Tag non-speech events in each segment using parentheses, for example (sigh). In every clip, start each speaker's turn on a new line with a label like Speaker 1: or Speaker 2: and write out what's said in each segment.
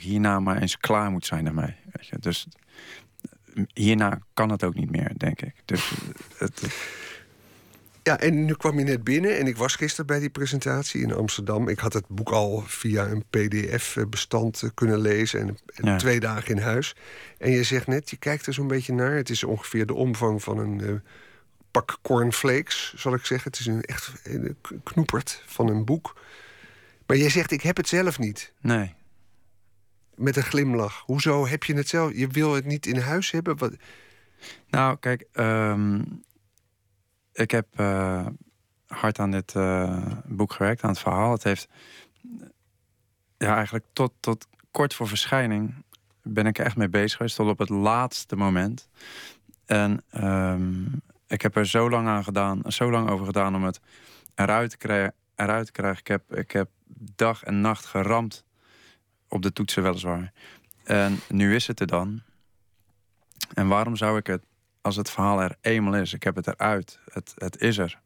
Speaker 1: ook hierna maar eens klaar moet zijn daarmee. Weet je? Dus hierna kan het ook niet meer, denk ik. Dus het,
Speaker 2: ja, en nu kwam je net binnen en ik was gisteren bij die presentatie in Amsterdam. Ik had het boek al via een PDF-bestand eh, kunnen lezen en, twee dagen in huis. En je zegt net, je kijkt er zo'n beetje naar. Het is ongeveer de omvang van een uh, pak cornflakes, zal ik zeggen. Het is een echt een knoepert van een boek. Maar jij zegt, ik heb het zelf niet.
Speaker 1: Nee.
Speaker 2: Met een glimlach. Hoezo heb je het zelf? Je wil het niet in huis hebben? Wat...
Speaker 1: Nou, kijk, um, ik heb uh, hard aan dit uh, boek gewerkt, aan het verhaal. Het heeft ja, eigenlijk tot, tot kort voor verschijning ben ik er echt mee bezig geweest, tot op het laatste moment. En um, ik heb er zo lang aan gedaan, zo lang over gedaan om het eruit te krijgen. Eruit te krijgen. Ik, heb, ik heb dag en nacht geramd op de toetsen, weliswaar. En nu is het er dan. En waarom zou ik het als het verhaal er eenmaal is, ik heb het eruit, het, het is er.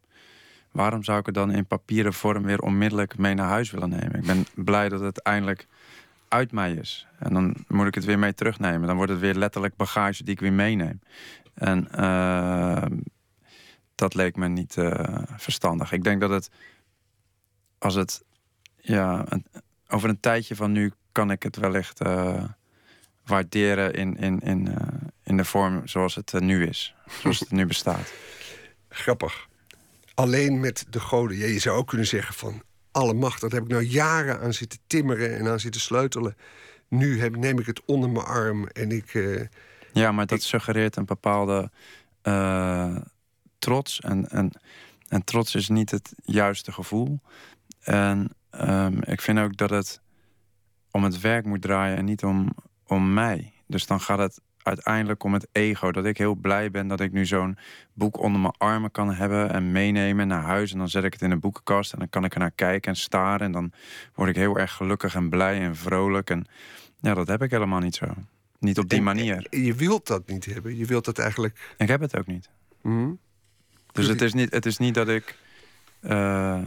Speaker 1: Waarom zou ik het dan in papieren vorm weer onmiddellijk mee naar huis willen nemen? Ik ben blij dat het eindelijk uit mij is. En dan moet ik het weer mee terugnemen. Dan wordt het weer letterlijk bagage die ik weer meeneem. En uh, dat leek me niet uh, verstandig. Ik denk dat het, als het, ja, over een tijdje van nu kan ik het wellicht uh, waarderen in, in, in, uh, in de vorm zoals het nu is. Zoals het nu bestaat. (laughs)
Speaker 2: Grappig. Alleen met de goden. Ja, je zou ook kunnen zeggen van alle macht. Dat heb ik nou jaren aan zitten timmeren en aan zitten sleutelen. Nu heb, neem ik het onder mijn arm en ik... Uh,
Speaker 1: ja, maar dat suggereert een bepaalde uh, trots. En, en, en trots is niet het juiste gevoel. En um, ik vind ook dat het om het werk moet draaien en niet om, om mij. Dus dan gaat het uiteindelijk om het ego. Dat ik heel blij ben dat ik nu zo'n boek onder mijn armen kan hebben en meenemen naar huis. En dan zet ik het in een boekenkast en dan kan ik er naar kijken en staren. En dan word ik heel erg gelukkig en blij en vrolijk. En ja, dat heb ik helemaal niet zo. Niet op die manier.
Speaker 2: Je wilt dat niet hebben. Je wilt dat eigenlijk.
Speaker 1: Ik heb het ook niet. Mm. Dus het is niet, het is niet dat ik. Uh,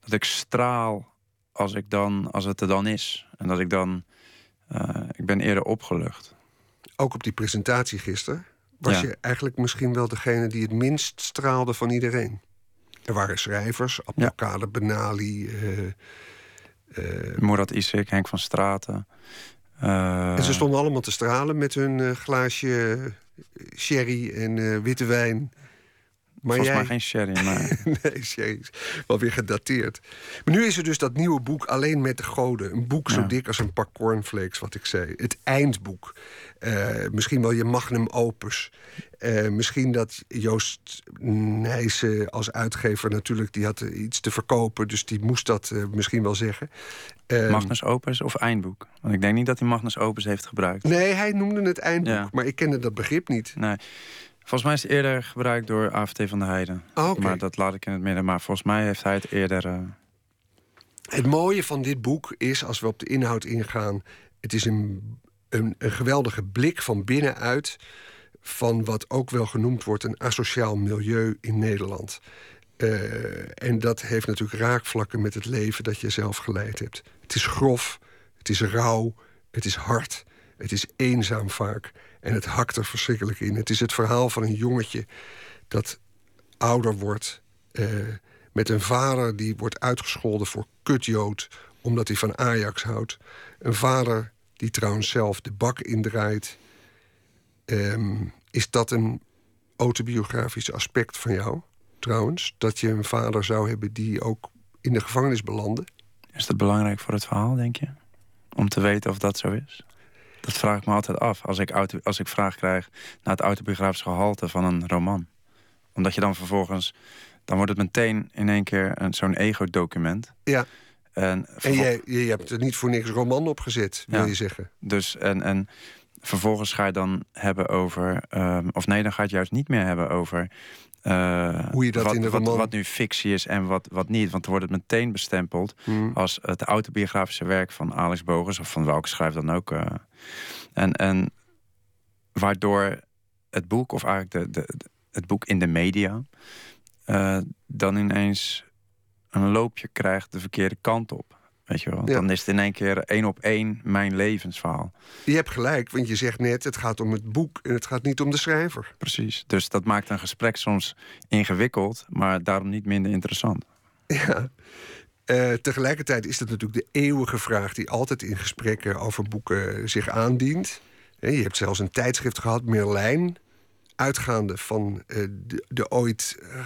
Speaker 1: dat ik straal als, ik dan, als het er dan is. En dat ik dan uh, ik ben eerder opgelucht.
Speaker 2: Ook op die presentatie gisteren was je eigenlijk misschien wel degene die het minst straalde van iedereen. Er waren schrijvers, Abdelkader ja. Benali... Uh,
Speaker 1: uh, Murat Isik, Henk van Straten.
Speaker 2: Uh, en ze stonden allemaal te stralen met hun glaasje sherry en witte wijn.
Speaker 1: Maar Volgens jij... mij geen sherry, maar... (laughs)
Speaker 2: nee, sherry is wel weer gedateerd. Maar nu is er dus dat nieuwe boek Alleen met de goden. Een boek zo dik als een pak cornflakes, wat ik zei. Het eindboek. Uh, misschien wel je magnum opus. Uh, misschien dat Joost Nijssen als uitgever natuurlijk... die had iets te verkopen, dus die moest dat uh, misschien wel zeggen.
Speaker 1: Magnus Opus of eindboek? Want ik denk niet dat hij Magnus Opus heeft gebruikt.
Speaker 2: Nee, hij noemde het eindboek, ja. maar ik kende dat begrip niet.
Speaker 1: Nee. Volgens mij is het eerder gebruikt door AFT van de Heide.
Speaker 2: Oh,
Speaker 1: Maar dat laat ik in het midden. Maar volgens mij heeft hij het eerder. Uh...
Speaker 2: Het mooie van dit boek is, als we op de inhoud ingaan, het is een, een, een geweldige blik van binnenuit van wat ook wel genoemd wordt een asociaal milieu in Nederland. Uh, en dat heeft natuurlijk raakvlakken met het leven dat je zelf geleid hebt. Het is grof, het is rauw, het is hard, het is eenzaam vaak. En het hakt er verschrikkelijk in. Het is het verhaal van een jongetje dat ouder wordt. Eh, met een vader die wordt uitgescholden voor kutjood. omdat hij van Ajax houdt. Een vader die trouwens zelf de bak indraait. Ehm, is dat een autobiografisch aspect van jou, trouwens? Dat je een vader zou hebben die ook in de gevangenis belandde?
Speaker 1: Is dat belangrijk voor het verhaal, denk je? Om te weten of dat zo is? Dat vraag ik me altijd af als ik, auto, als ik vraag krijg naar het autobiografische gehalte van een roman. Omdat je dan vervolgens, dan wordt het meteen in één keer zo'n ego-document.
Speaker 2: Ja. En, en je, je hebt er niet voor niks roman opgezet, wil je zeggen.
Speaker 1: Dus en, en vervolgens ga je dan hebben over, um, of nee, dan ga je het juist niet meer hebben over
Speaker 2: uh, Hoe je dat
Speaker 1: wat,
Speaker 2: in de roman...
Speaker 1: wat, wat, nu fictie is en wat, wat niet. Want dan wordt het meteen bestempeld hmm. als het autobiografische werk van Alex Bogus of van welke schrijf dan ook. Uh, en, en waardoor het boek, of eigenlijk de, de, het boek in de media, uh, dan ineens een loopje krijgt de verkeerde kant op. Weet je wel? Dan is het in één keer één op één mijn levensverhaal.
Speaker 2: Je hebt gelijk, want je zegt net: het gaat om het boek en het gaat niet om de schrijver.
Speaker 1: Precies. Dus dat maakt een gesprek soms ingewikkeld, maar daarom niet minder interessant.
Speaker 2: Ja. Uh, tegelijkertijd is dat natuurlijk de eeuwige vraag die altijd in gesprekken over boeken zich aandient. Je hebt zelfs een tijdschrift gehad, Merlijn, uitgaande van uh, de, de, ooit uh,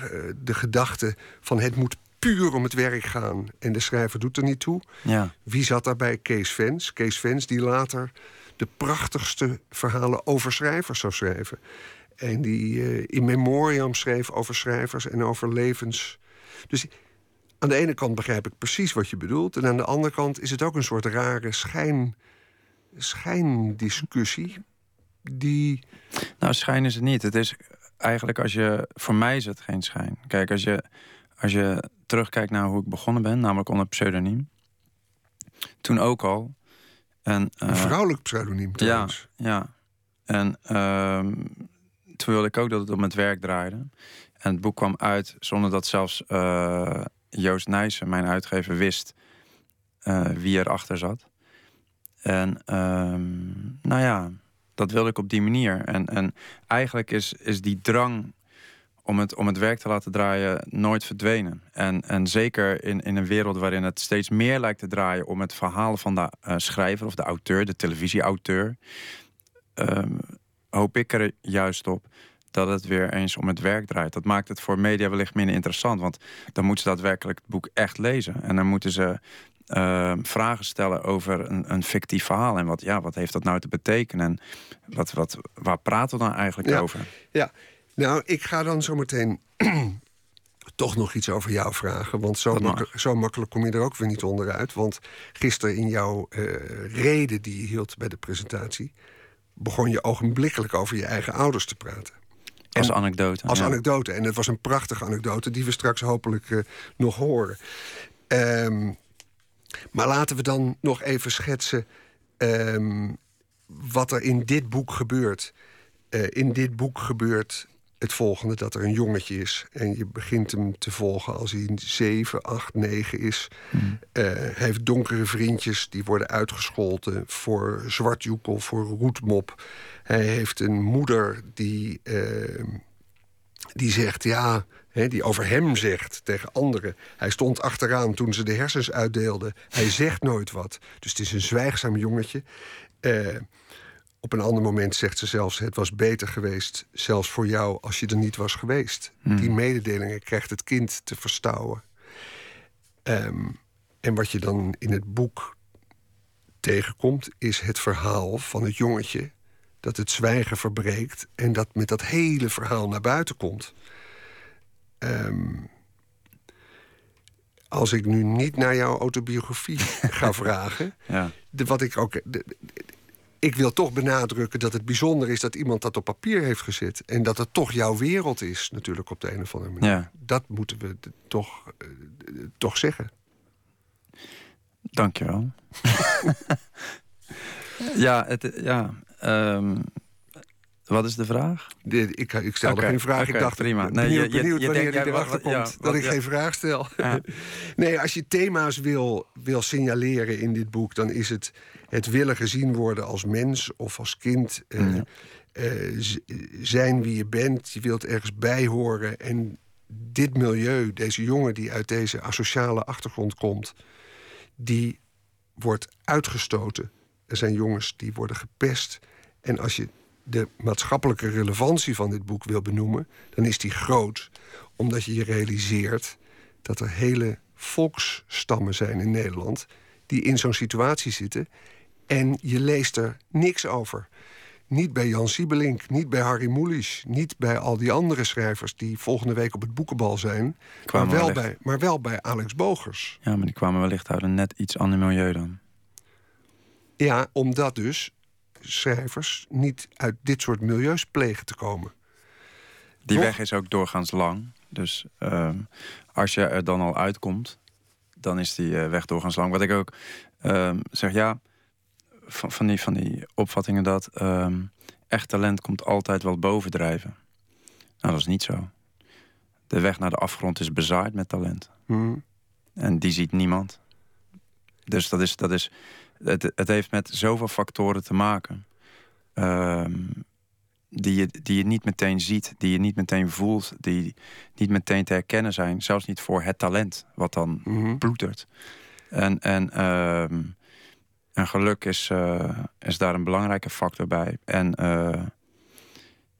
Speaker 2: de gedachte van het moet puur om het werk gaan en de schrijver doet er niet toe.
Speaker 1: Ja.
Speaker 2: Wie zat daarbij? Kees Vens. Kees Vens die later de prachtigste verhalen over schrijvers zou schrijven. En die uh, in memoriam schreef over schrijvers en over levens. Dus aan de ene kant begrijp ik precies wat je bedoelt. En aan de andere kant is het ook een soort rare schijn, schijndiscussie. Die.
Speaker 1: Nou, schijn is het niet. Het is eigenlijk als je. Voor mij is het geen schijn. Kijk, als je, als je terugkijkt naar hoe ik begonnen ben, namelijk onder pseudoniem. Toen ook al. En,
Speaker 2: uh, een vrouwelijk pseudoniem
Speaker 1: Ja, ja. En uh, toen wilde ik ook dat het om het werk draaide. En het boek kwam uit zonder dat zelfs uh, Joost Nijssen, mijn uitgever, wist uh, wie erachter zat. En ehm, nou ja, dat wilde ik op die manier. En, en eigenlijk is, is die drang om het, om het werk te laten draaien nooit verdwenen. En, en zeker in, in een wereld waarin het steeds meer lijkt te draaien om het verhaal van de uh, schrijver of de auteur, de televisieauteur, um, hoop ik er juist op dat het weer eens om het werk draait. Dat maakt het voor media wellicht minder interessant, want dan moeten ze daadwerkelijk het boek echt lezen. En dan moeten ze uh, vragen stellen over een, een, fictief verhaal. En wat, ja, wat heeft dat nou te betekenen? En wat, wat, waar praten we dan eigenlijk
Speaker 2: ja,
Speaker 1: over?
Speaker 2: Ja, nou, ik ga dan zo meteen (clears throat) toch nog iets over jou vragen. Want zo, makkelijk, zo makkelijk kom je er ook weer niet onderuit. Want gisteren in jouw uh, reden die je hield bij de presentatie... begon je ogenblikkelijk over je eigen ouders te praten.
Speaker 1: Als anekdote.
Speaker 2: Als
Speaker 1: ja.
Speaker 2: anekdote. En het was een prachtige anekdote die we straks hopelijk uh, nog horen. Um, maar laten we dan nog even schetsen um, wat er in dit boek gebeurt. Uh, in dit boek gebeurt het volgende: dat er een jongetje is. En je begint hem te volgen als hij 7, 8, 9 is. Mm. Uh, hij heeft donkere vriendjes die worden uitgescholden voor zwartjoekel, voor roetmop. Hij heeft een moeder die, uh, die zegt: Ja, He, die over hem zegt tegen anderen. Hij stond achteraan toen ze de hersens uitdeelden. Hij zegt nooit wat. Dus het is een zwijgzaam jongetje. Uh, op een ander moment zegt ze zelfs: Het was beter geweest, zelfs voor jou, als je er niet was geweest.
Speaker 1: Hmm.
Speaker 2: Die mededelingen krijgt het kind te verstouwen. Um, en wat je dan in het boek tegenkomt, is het verhaal van het jongetje dat het zwijgen verbreekt en dat met dat hele verhaal naar buiten komt. Um, als ik nu niet naar jouw autobiografie (laughs) ga vragen,
Speaker 1: ja.
Speaker 2: de, wat ik ook. De, ik wil toch benadrukken dat het bijzonder is dat iemand dat op papier heeft gezet. En dat het toch jouw wereld is, natuurlijk, op de een of andere manier.
Speaker 1: Ja.
Speaker 2: Dat moeten we toch, uh, toch zeggen.
Speaker 1: Dankjewel. (laughs) ja, het, ja um, wat is de vraag?
Speaker 2: De, ik, ik stelde okay, geen vraag.
Speaker 1: Okay,
Speaker 2: ik dacht,
Speaker 1: prima.
Speaker 2: Nee, benieuwd,
Speaker 1: je,
Speaker 2: benieuwd
Speaker 1: je,
Speaker 2: wanneer
Speaker 1: je
Speaker 2: hij
Speaker 1: denkt,
Speaker 2: erachter
Speaker 1: ja,
Speaker 2: komt
Speaker 1: wat,
Speaker 2: dat
Speaker 1: ja.
Speaker 2: ik geen vraag stel.
Speaker 1: Ja. (laughs)
Speaker 2: nee, als je thema's wil, wil signaleren in dit boek... dan is het het willen gezien worden als mens of als kind. Uh,
Speaker 1: ja.
Speaker 2: uh, zijn wie je bent, je wilt ergens bij horen. En dit milieu, deze jongen die uit deze asociale achtergrond komt... die wordt uitgestoten. Er zijn jongens die worden gepest. En als je de maatschappelijke relevantie van dit boek wil benoemen, dan is die groot. Omdat je je realiseert dat er hele volksstammen zijn in Nederland die in zo'n situatie zitten. En je leest er niks over. Niet bij Jan Siebelink, niet bij Harry Mulisch, niet bij al die andere schrijvers die volgende week op het boekenbal zijn. Maar wel, bij, maar wel bij Alex Bogers.
Speaker 1: Ja, maar die kwamen wellicht uit een net iets ander milieu dan.
Speaker 2: Ja, omdat dus schrijvers niet uit dit soort milieus plegen te komen.
Speaker 1: Die weg is ook doorgaans lang. Dus uh, als je er dan al uitkomt, dan is die uh, weg doorgaans lang. Wat ik ook uh, zeg, ja, van, van, die, van die opvattingen dat ehm, echt talent komt altijd wel bovendrijven. Nou, dat is niet zo. De weg naar de afgrond is bezaaid met talent.
Speaker 2: Hmm.
Speaker 1: En die ziet niemand. Dus dat is, dat is, het, het heeft met zoveel factoren te maken. Ehm, die, je, die je niet meteen ziet, die je niet meteen voelt, die niet meteen te herkennen zijn. Zelfs niet voor het talent, wat dan mm bloedert. En, en, ehm, en geluk is, uh, is daar een belangrijke factor bij. En uh,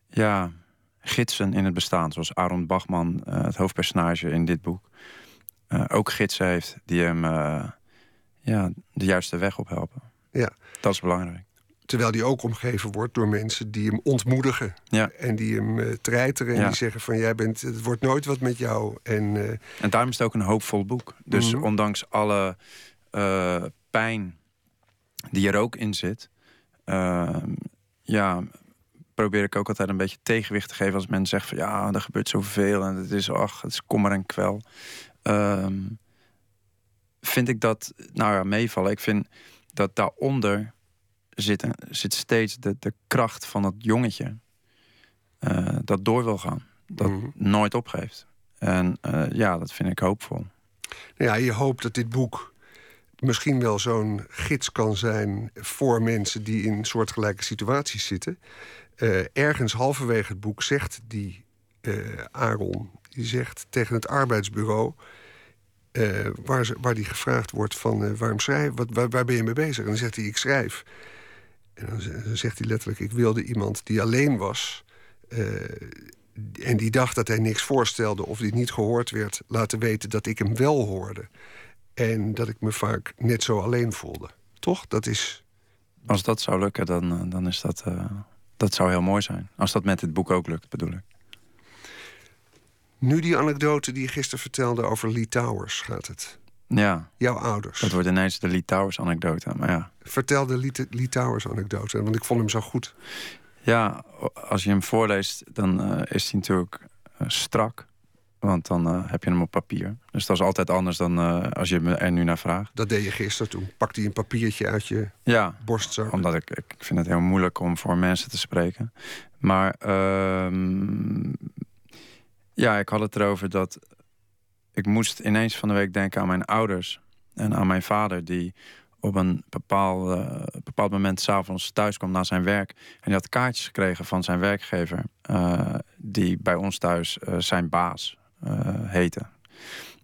Speaker 1: ja, gidsen in het bestaan, zoals Aaron Bachman, uh, het hoofdpersonage in dit boek, ook gidsen heeft die hem ja, de juiste weg op helpen.
Speaker 2: Ja.
Speaker 1: Dat is belangrijk.
Speaker 2: Terwijl die ook omgeven wordt door mensen die hem ontmoedigen.
Speaker 1: Ja.
Speaker 2: En die hem uh, treiteren. En die zeggen van jij bent, het wordt nooit wat met jou. En, uh...
Speaker 1: en daarom is het ook een hoopvol boek. Dus mm -hmm. ondanks alle uh, pijn die er ook in zit. ehm, ja, probeer ik ook altijd een beetje tegenwicht te geven. Als mensen zeggen van ja, er gebeurt zoveel. En het is, ach, het is kommer en kwel. Ehm, vind ik dat, nou ja, meevallen. Ik vind dat daaronder zit, zit steeds de, de kracht van het jongetje. Uh, dat door wil gaan. Dat
Speaker 2: Mhm.
Speaker 1: nooit opgeeft. En uh, ja, dat vind ik hoopvol.
Speaker 2: Nou ja, je hoopt dat dit boek misschien wel zo'n gids kan zijn voor mensen die in soortgelijke situaties zitten. Uh, ergens halverwege het boek zegt die Aaron, die zegt tegen het arbeidsbureau. Uh, waar, ze, waar die gevraagd wordt van uh, waarom schrijf, wat, waar, ben je mee bezig? En dan zegt hij, ik schrijf. En dan, zegt hij letterlijk, ik wilde iemand die alleen was... Uh, en die dacht dat hij niks voorstelde of die niet gehoord werd... laten weten dat ik hem wel hoorde. En dat ik me vaak net zo alleen voelde. Toch? Dat is...
Speaker 1: Als dat zou lukken, dan, dan is dat... dat zou heel mooi zijn. Als dat met dit boek ook lukt, bedoel ik.
Speaker 2: Nu die anekdote die je gisteren vertelde over Lee Towers gaat het.
Speaker 1: Ja.
Speaker 2: Jouw ouders.
Speaker 1: Dat wordt ineens de Lee Towers anekdote, maar ja.
Speaker 2: Vertel de Lee, Lee Towers anekdote, want ik vond hem zo goed.
Speaker 1: Ja, als je hem voorleest, dan uh, is hij natuurlijk uh, strak. Want dan uh, heb je hem op papier. Dus dat is altijd anders dan als je me er nu naar vraagt.
Speaker 2: Dat deed je gisteren toen. Pakte je een papiertje uit je
Speaker 1: ja,
Speaker 2: borstzak.
Speaker 1: Omdat ik, ik vind het heel moeilijk om voor mensen te spreken. Maar ehm, ja, ik had het erover dat ik moest ineens van de week denken aan mijn ouders en aan mijn vader, die op een bepaald, uh, bepaald moment s'avonds thuis kwam na zijn werk. En die had kaartjes gekregen van zijn werkgever, uh, die bij ons thuis uh, zijn baas heette.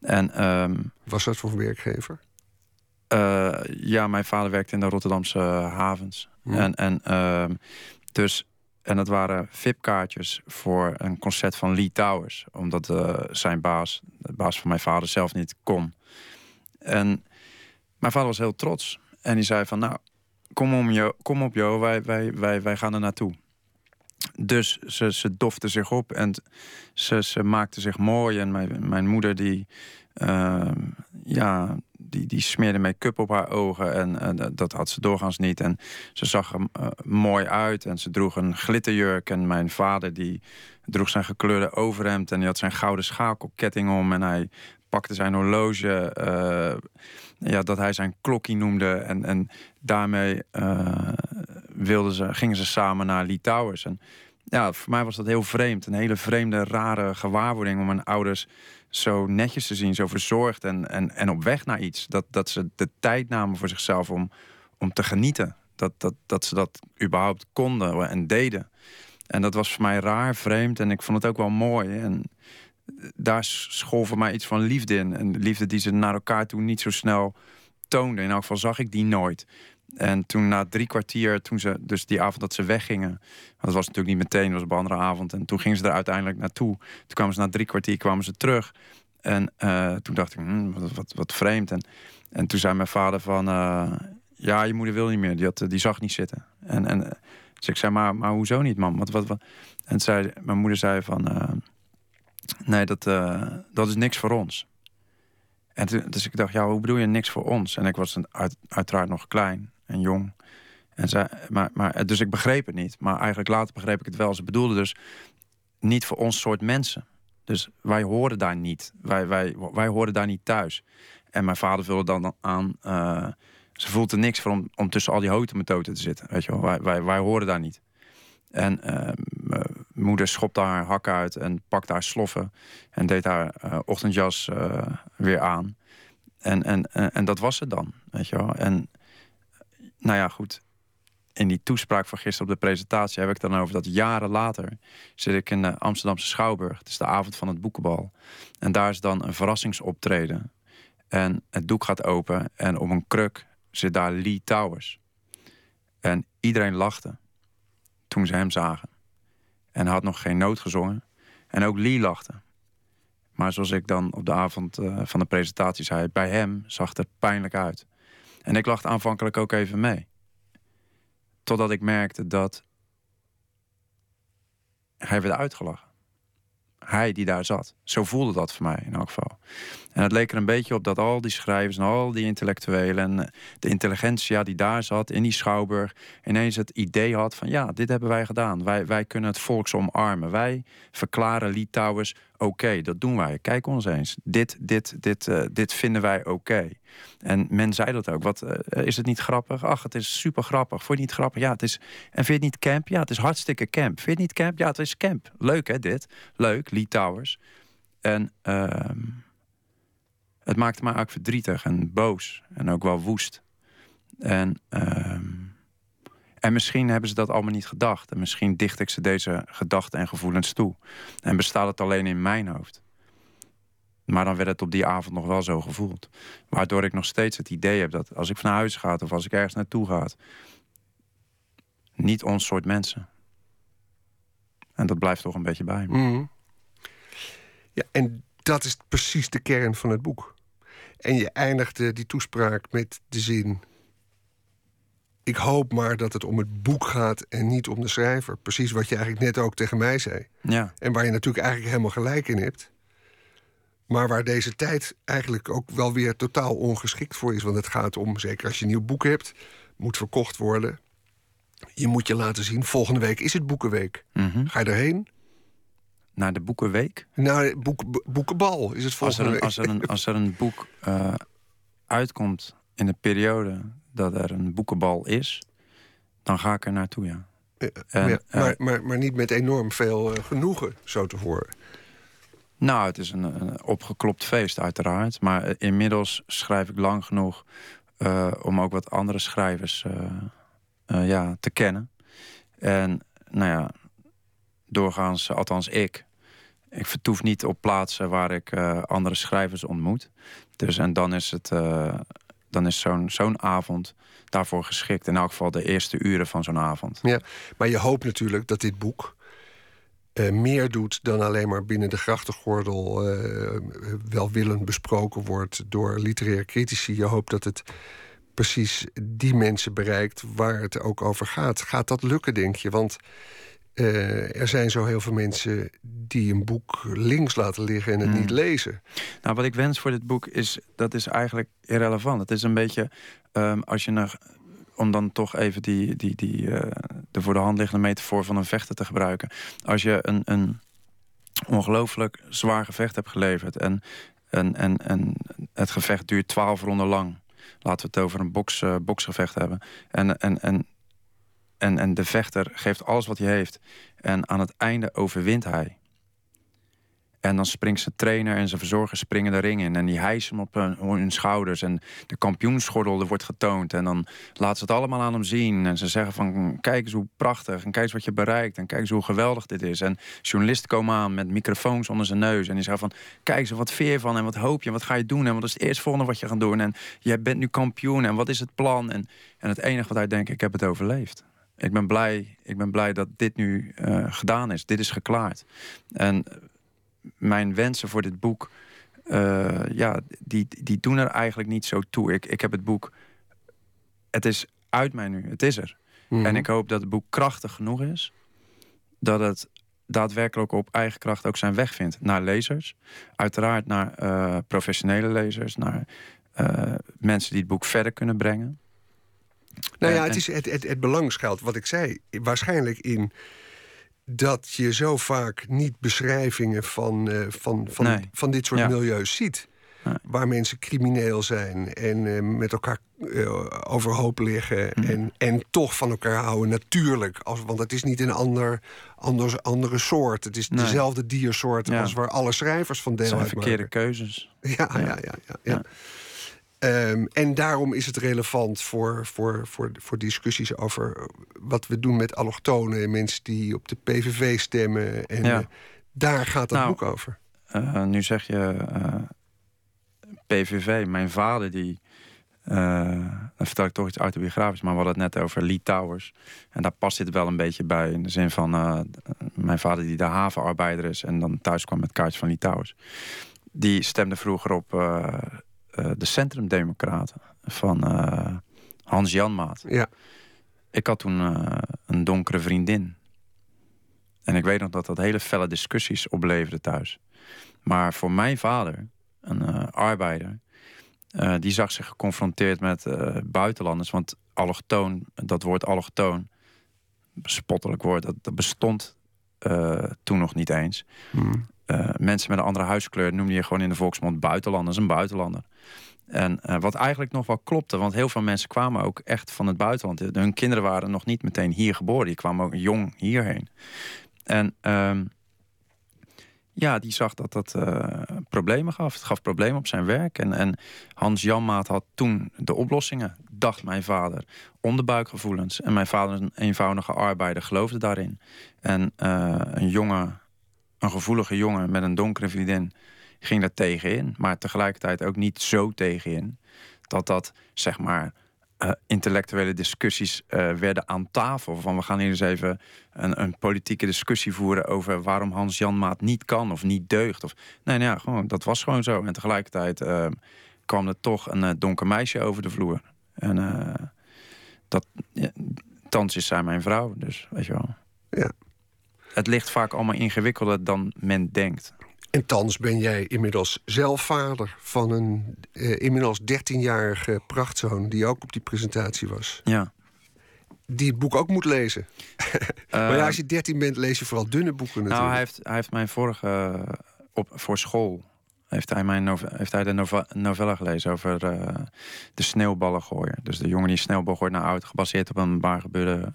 Speaker 1: En, um,
Speaker 2: Was dat voor werkgever?
Speaker 1: ja, mijn vader werkte in de Rotterdamse havens.
Speaker 2: Hmm.
Speaker 1: En, en ehm, dus en dat waren VIP-kaartjes voor een concert van Lee Towers. Omdat uh, zijn baas, de baas van mijn vader, zelf niet kon. En mijn vader was heel trots. En die zei van, nou, kom, om jo, kom op Jo, wij, wij, wij, wij gaan er naartoe. Dus ze, ze dofte zich op en ze, ze maakte zich mooi. En mijn, mijn moeder die, uh, ja, die, die smeerde make-up op haar ogen. En, en dat had ze doorgaans niet. En ze zag er uh, mooi uit. En ze droeg een glitterjurk. En mijn vader die droeg zijn gekleurde overhemd. En die had zijn gouden schakelketting om. En hij pakte zijn horloge. Uh, ja, dat hij zijn klokkie noemde. En, en daarmee wilden ze, gingen ze samen naar Lee Towers. En ja, voor mij was dat heel vreemd. Een hele vreemde, rare gewaarwording om mijn ouders zo netjes te zien, zo verzorgd en, en, en op weg naar iets. Dat, dat ze de tijd namen voor zichzelf om, om te genieten. Dat, dat, dat ze dat überhaupt konden en deden. En dat was voor mij raar, vreemd en ik vond het ook wel mooi. En daar school voor mij iets van liefde in. En liefde die ze naar elkaar toe niet zo snel toonden. In elk geval zag ik die nooit. En toen na drie kwartier, toen ze, dus die avond dat ze weggingen... dat was natuurlijk niet meteen, dat was op een andere avond... en toen gingen ze er uiteindelijk naartoe. Toen kwamen ze na drie kwartier kwamen ze terug. En uh, toen dacht ik, hm, wat, wat, wat, vreemd. En, en toen zei mijn vader van... Uh, ja, je moeder wil niet meer, die, had, die zag niet zitten. En, en dus ik zei, maar, maar hoezo niet, man? Wat, wat, wat? En zei, mijn moeder zei van... Uh, nee, dat, dat is niks voor ons. En toen, dus ik dacht, ja, hoe bedoel je niks voor ons? En ik was uit, uiteraard nog klein en jong. En zij, maar, maar, dus ik begreep het niet. Maar eigenlijk later begreep ik het wel. Ze bedoelden dus niet voor ons soort mensen. Dus wij horen daar niet. Wij, wij, wij horen daar niet thuis. En mijn vader vulde dan aan... Uh, ze voelde niks voor om, om tussen al die hotemetoten te zitten. Weet je wel? Wij, wij, wij horen daar niet. En uh, mijn moeder schopte haar hak uit en pakte haar sloffen. En deed haar uh, ochtendjas weer aan. en, en, en, en dat was het dan, weet je wel. En nou ja, goed. In die toespraak van gisteren op de presentatie heb ik dan over dat jaren later zit ik in de Amsterdamse Schouwburg. Het is de avond van het boekenbal. En daar is dan een verrassingsoptreden. En het doek gaat open en op een kruk zit daar Lee Towers. En iedereen lachte toen ze hem zagen. En had nog geen noot gezongen. En ook Lee lachte. Maar zoals ik dan op de avond eh, van de presentatie zei, bij hem zag het er pijnlijk uit. En ik lachte aanvankelijk ook even mee. Totdat ik merkte dat hij werd uitgelachen. Hij die daar zat. Zo voelde dat voor mij in elk geval. En het leek er een beetje op dat al die schrijvers en al die intellectuelen en de intelligentia die daar zat in die schouwburg ineens het idee had van ja, dit hebben wij gedaan. Wij, wij kunnen het volks omarmen. Wij verklaren Litouwers oké, dat doen wij. Kijk ons eens. Dit, dit, dit, uh, dit vinden wij oké. En men zei dat ook. Wat, uh, is het niet grappig? Ach, het is super grappig. Vond je niet grappig? Ja, het is. En vind je het niet camp? Ja, het is hartstikke camp. Vind je het niet camp? Ja, het is camp. Leuk hè, dit. Leuk, Litouwers. En uh, het maakte me ook verdrietig en boos. En ook wel woest. En, uh, en misschien hebben ze dat allemaal niet gedacht. En misschien dicht ik ze deze gedachten en gevoelens toe. En bestaat het alleen in mijn hoofd. Maar dan werd het op die avond nog wel zo gevoeld. Waardoor ik nog steeds het idee heb dat als ik van huis ga of als ik ergens naartoe ga, niet ons soort mensen. En dat blijft toch een beetje bij me.
Speaker 2: Mm. Ja, en dat is precies de kern van het boek. En je eindigde die toespraak met de zin. Ik hoop maar dat het om het boek gaat en niet om de schrijver. Precies wat je eigenlijk net ook tegen mij zei.
Speaker 1: Ja.
Speaker 2: En waar je natuurlijk eigenlijk helemaal gelijk in hebt. Maar waar deze tijd eigenlijk ook wel weer totaal ongeschikt voor is. Want het gaat om, zeker als je een nieuw boek hebt, moet verkocht worden. Je moet je laten zien. Volgende week is het Boekenweek.
Speaker 1: Mm -hmm.
Speaker 2: Ga je erheen?
Speaker 1: Naar de Boekenweek?
Speaker 2: Naar boek, Boekenbal is het volgende
Speaker 1: als er een,
Speaker 2: week.
Speaker 1: Als er een, als er een boek uh, uitkomt in de periode dat er een boekenbal is, dan ga ik er naartoe, ja.
Speaker 2: ja, en, ja maar, maar, maar, niet met enorm veel uh, genoegen, zo te horen.
Speaker 1: Nou, het is een, een, opgeklopt feest, uiteraard. Maar inmiddels schrijf ik lang genoeg om ook wat andere schrijvers ja, te kennen. En nou ja, doorgaans, althans ik. Ik vertoef niet op plaatsen waar ik andere schrijvers ontmoet. Dus en dan is het. Dan is zo'n zo'n avond daarvoor geschikt. In elk geval de eerste uren van zo'n avond.
Speaker 2: Ja, maar je hoopt natuurlijk dat dit boek uh, meer doet dan alleen maar binnen de grachtengordel welwillend besproken wordt door literaire critici. Je hoopt dat het precies die mensen bereikt waar het ook over gaat. Gaat dat lukken, denk je? Want uh, er zijn zo heel veel mensen die een boek links laten liggen en het
Speaker 1: Hmm.
Speaker 2: niet lezen.
Speaker 1: Nou, wat ik wens voor dit boek is, dat is eigenlijk irrelevant. Het is een beetje, um, als je naar, om dan toch even die, die, die uh, de voor de hand liggende metafoor van een vechter te gebruiken. Als je een, een ongelooflijk zwaar gevecht hebt geleverd en, en, en, en het gevecht duurt twaalf ronden lang. Laten we het over een boks, uh, boksgevecht hebben. En, en, en en, en de vechter geeft alles wat hij heeft. En aan het einde overwint hij. En dan springt zijn trainer en zijn verzorger springen de ring in. En die hijsen hem op hun, schouders. En de kampioensgordel er wordt getoond. En dan laten ze het allemaal aan hem zien. En ze zeggen van, kijk eens hoe prachtig. En kijk eens wat je bereikt. En kijk eens hoe geweldig dit is. En journalisten komen aan met microfoons onder zijn neus. En die zeggen van, kijk eens, wat veer van? En wat hoop je? En wat ga je doen? En wat is het eerstvolgende wat je gaat doen? En jij bent nu kampioen. En wat is het plan? En, en het enige wat hij denkt, ik heb het overleefd. Ik ben blij, ik ben blij dat dit nu uh, gedaan is. Dit is geklaard. En mijn wensen voor dit boek, uh, ja, die, die doen er eigenlijk niet zo toe. Ik, ik heb het boek, het is uit mij nu, het is er. Mm -hmm. En ik hoop dat het boek krachtig genoeg is, dat het daadwerkelijk op eigen kracht ook zijn weg vindt naar lezers. Uiteraard naar uh, professionele lezers, naar mensen die het boek verder kunnen brengen.
Speaker 2: Nou ja, het, is het, het, het belang schuilt, wat ik zei, waarschijnlijk in dat je zo vaak niet beschrijvingen van, uh, van, van,
Speaker 1: nee.
Speaker 2: van dit soort
Speaker 1: ja.
Speaker 2: milieus ziet.
Speaker 1: Nee.
Speaker 2: Waar mensen crimineel zijn en uh, met elkaar uh, overhoop liggen.
Speaker 1: Mhm.
Speaker 2: Mm. En, en toch van elkaar houden, natuurlijk. Als, want het is niet een ander, anders, andere soort. Het is
Speaker 1: Nee.
Speaker 2: dezelfde diersoort
Speaker 1: Ja.
Speaker 2: als waar alle schrijvers van deel
Speaker 1: Het zijn
Speaker 2: uitmaken.
Speaker 1: verkeerde keuzes.
Speaker 2: Ja, ja, ja. ja, ja. Ehm, en daarom is het relevant voor, voor, voor, voor discussies over wat we doen met allochtonen en mensen die op de PVV stemmen. En
Speaker 1: Ja.
Speaker 2: eh, daar gaat dat
Speaker 1: Nou,
Speaker 2: boek over.
Speaker 1: Eh, nu zeg je eh, PVV. Mijn vader die... dan vertel ik toch iets autobiografisch, maar we hadden het net over Lee Towers. En daar past dit wel een beetje bij. In de zin van mijn vader die de havenarbeider is en dan thuis kwam met kaartjes van Lee Towers. Die stemde vroeger op eh, de Centrumdemocraten van eh, Hans Janmaat.
Speaker 2: Ja.
Speaker 1: Ik had toen eh, een donkere vriendin. En ik weet nog dat dat hele felle discussies opleverde thuis. Maar voor mijn vader, een arbeider, die zag zich geconfronteerd met buitenlanders. Want allochtoon, dat woord allochtoon, bespottelijk woord, dat, dat bestond toen nog niet eens.
Speaker 2: Hmm.
Speaker 1: Eh, mensen met een andere huidskleur noemde je gewoon in de volksmond buitenlanders een buitenlander. En eh, wat eigenlijk nog wel klopte, want heel veel mensen kwamen ook echt van het buitenland. Hun kinderen waren nog niet meteen hier geboren, die kwamen ook jong hierheen. En ehm, ja, die zag dat dat eh, problemen gaf. Het gaf problemen op zijn werk. En, en Hans Janmaat had toen de oplossingen, dacht mijn vader. Onderbuikgevoelens. En mijn vader, een eenvoudige arbeider, geloofde daarin. En een jongen, een gevoelige jongen met een donkere vriendin ging daar tegenin. Maar tegelijkertijd ook niet zo tegenin. Dat dat, zeg maar, eh, intellectuele discussies eh, werden aan tafel. Van we gaan hier eens even een, een politieke discussie voeren over waarom Hans Janmaat niet kan of niet deugt. Of, nee, nou ja, gewoon, dat was gewoon zo. En tegelijkertijd eh, kwam er toch een donker meisje over de vloer. En dat, ja, thans is zij mijn vrouw, dus weet je wel.
Speaker 2: Ja.
Speaker 1: Het ligt vaak allemaal ingewikkelder dan men denkt.
Speaker 2: En thans ben jij inmiddels zelf vader van een eh, inmiddels 13-jarige prachtzoon... die ook op die presentatie was.
Speaker 1: Ja.
Speaker 2: Die het boek ook moet lezen. (laughs) maar ja,
Speaker 1: Eh,
Speaker 2: als je 13 bent, lees je vooral dunne boeken natuurlijk.
Speaker 1: Nou, hij heeft, hij heeft mijn vorige. eh, op, voor school. Heeft hij, mijn heeft hij de novelle gelezen over de sneeuwballen Dus de jongen die sneeuwbal gooit naar oud. Gebaseerd op een waar gebeurde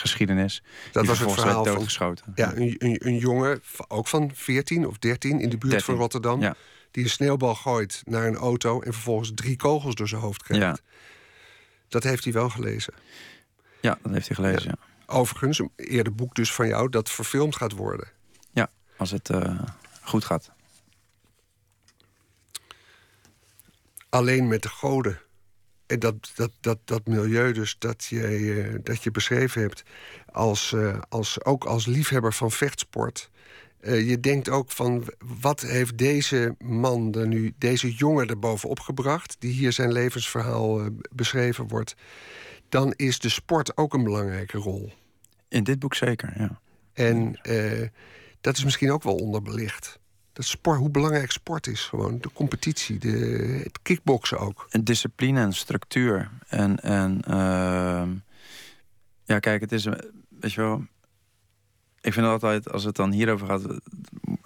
Speaker 1: geschiedenis.
Speaker 2: dat was het verhaal
Speaker 1: werd
Speaker 2: van
Speaker 1: doodgeschoten.
Speaker 2: ja, een, een, een jongen, ook van 14 of 13, in de buurt
Speaker 1: 13,
Speaker 2: van Rotterdam...
Speaker 1: ja.
Speaker 2: die een sneeuwbal gooit naar een auto... en vervolgens drie kogels door zijn hoofd krijgt.
Speaker 1: Ja.
Speaker 2: Dat heeft hij wel gelezen.
Speaker 1: ja, dat heeft hij gelezen. Ja.
Speaker 2: Overigens, een eerder boek dus van jou... dat verfilmd gaat worden.
Speaker 1: Als het eh, goed gaat.
Speaker 2: alleen met de goden. En dat, dat, dat, dat milieu dus dat je, eh, dat je beschreven hebt... Als, eh, als, ook als liefhebber van vechtsport... eh, je denkt ook van, wat heeft deze man er nu... deze jongen er bovenop gebracht... die hier zijn levensverhaal eh, beschreven wordt... dan is de sport ook een belangrijke rol.
Speaker 1: In dit boek zeker, ja.
Speaker 2: En eh, dat is misschien ook wel onderbelicht. Dat sport, hoe belangrijk sport is gewoon. De competitie, de, het kickboksen ook.
Speaker 1: En discipline en structuur. En, en ehm, ja, kijk, het is, een- weet je wel. Ik vind altijd, als het dan hierover gaat,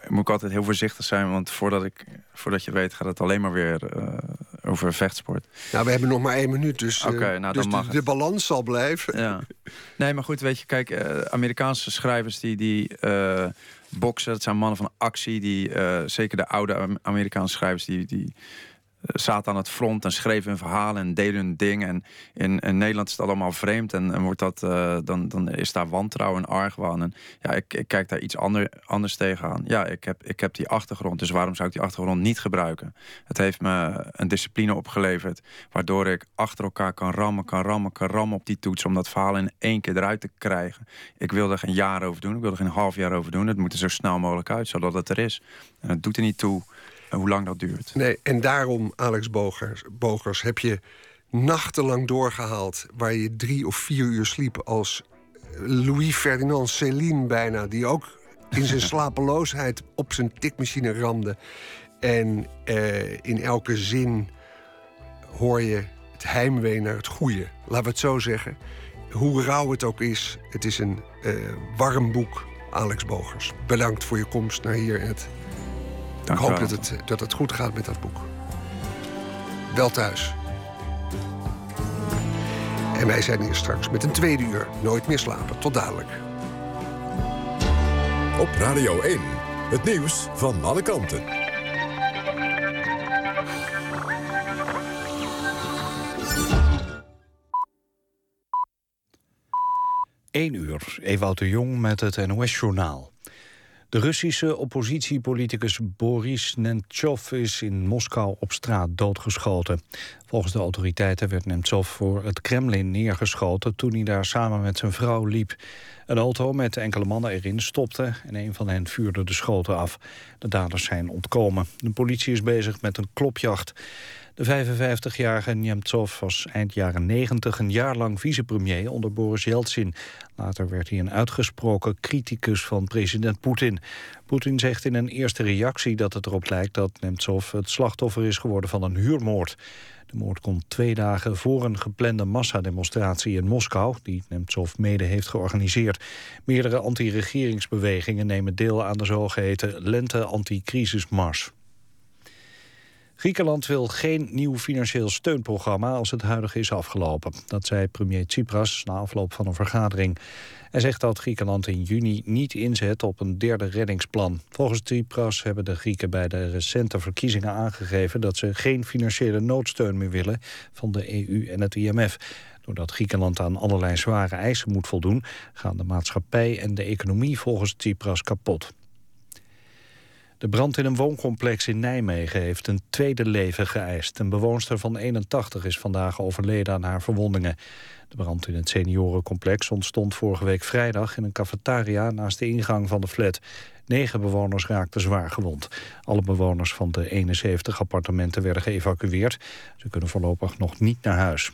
Speaker 1: moet ik altijd heel voorzichtig zijn. Want voordat, ik, voordat je weet, gaat het alleen maar weer eh, over vechtsport.
Speaker 2: Nou, we hebben nog maar één minuut, dus, eh,
Speaker 1: nou,
Speaker 2: dus
Speaker 1: dan
Speaker 2: de,
Speaker 1: mag
Speaker 2: de
Speaker 1: het.
Speaker 2: balans zal blijven.
Speaker 1: Ja. Nee, maar goed, weet je, kijk, eh, Amerikaanse schrijvers die, die boksen, dat zijn mannen van actie. Die, eh, zeker de oude Am- Amerikaanse schrijvers, die, die zaten aan het front en schreven hun verhalen en deden hun ding. En in, in Nederland is het allemaal vreemd en, en wordt dat, eh, dan, dan is daar wantrouwen en argwaan. En ja, ik, ik kijk daar iets ander, anders tegenaan. Ja, ik heb, ik heb die achtergrond, dus waarom zou ik die achtergrond niet gebruiken? Het heeft me een discipline opgeleverd, waardoor ik achter elkaar kan rammen, kan rammen, kan rammen op die toets, om dat verhaal in één keer eruit te krijgen. Ik wil er geen jaar over doen, ik wil er geen half jaar over doen. Het moet er zo snel mogelijk uit, zodat het er is. En het doet er niet toe eh, hoe lang dat duurt.
Speaker 2: Nee, en daarom, Alex Bogers, Bogers, heb je nachtenlang doorgehaald... waar je drie of vier uur sliep als Louis Ferdinand Céline bijna... die ook in zijn (laughs) slapeloosheid op zijn tikmachine ramde. En eh, in elke zin hoor je het heimwee naar het goede. Laten we het zo zeggen. Hoe rauw het ook is, het is een eh, warm boek, Alex Bogers. Bedankt voor je komst naar hier. En het ik hoop dat het, eh, dat het goed gaat met dat boek. Wel thuis. En wij zijn hier straks met een tweede uur. Nooit meer slapen. Tot dadelijk.
Speaker 3: Op Radio 1. Het nieuws van alle kanten. Eén uur, Ewout de Jong met het NOS-journaal. De Russische oppositiepoliticus Boris Nemtsov is in Moskou op straat doodgeschoten. Volgens de autoriteiten werd Nemtsov voor het Kremlin neergeschoten toen hij daar samen met zijn vrouw liep. Een auto met enkele mannen erin stopte en een van hen vuurde de schoten af. De daders zijn ontkomen. De politie is bezig met een klopjacht. De 55-jarige Nemtsov was eind jaren 90 een jaar lang vicepremier onder Boris Yeltsin. Later werd hij een uitgesproken criticus van president Poetin. Poetin zegt in een eerste reactie dat het erop lijkt dat Nemtsov het slachtoffer is geworden van een huurmoord. De moord komt twee dagen voor een geplande massademonstratie in Moskou... die Nemtsov mede heeft georganiseerd. Meerdere anti-regeringsbewegingen nemen deel aan de zogeheten lente-anticrisismars. Griekenland wil geen nieuw financieel steunprogramma als het huidige is afgelopen. Dat zei premier Tsipras na afloop van een vergadering. Hij zegt dat Griekenland in juni niet inzet op een derde reddingsplan. Volgens Tsipras hebben de Grieken bij de recente verkiezingen aangegeven... dat ze geen financiële noodsteun meer willen van de EU en het IMF. Doordat Griekenland aan allerlei zware eisen moet voldoen... gaan de maatschappij en de economie volgens Tsipras kapot. De brand in een wooncomplex in Nijmegen heeft een tweede leven geëist. Een bewoonster van 81 is vandaag overleden aan haar verwondingen. De brand in het seniorencomplex ontstond vorige week vrijdag... in een cafetaria naast de ingang van de flat. Negen bewoners raakten zwaar gewond. Alle bewoners van de 71 appartementen werden geëvacueerd. Ze kunnen voorlopig nog niet naar huis.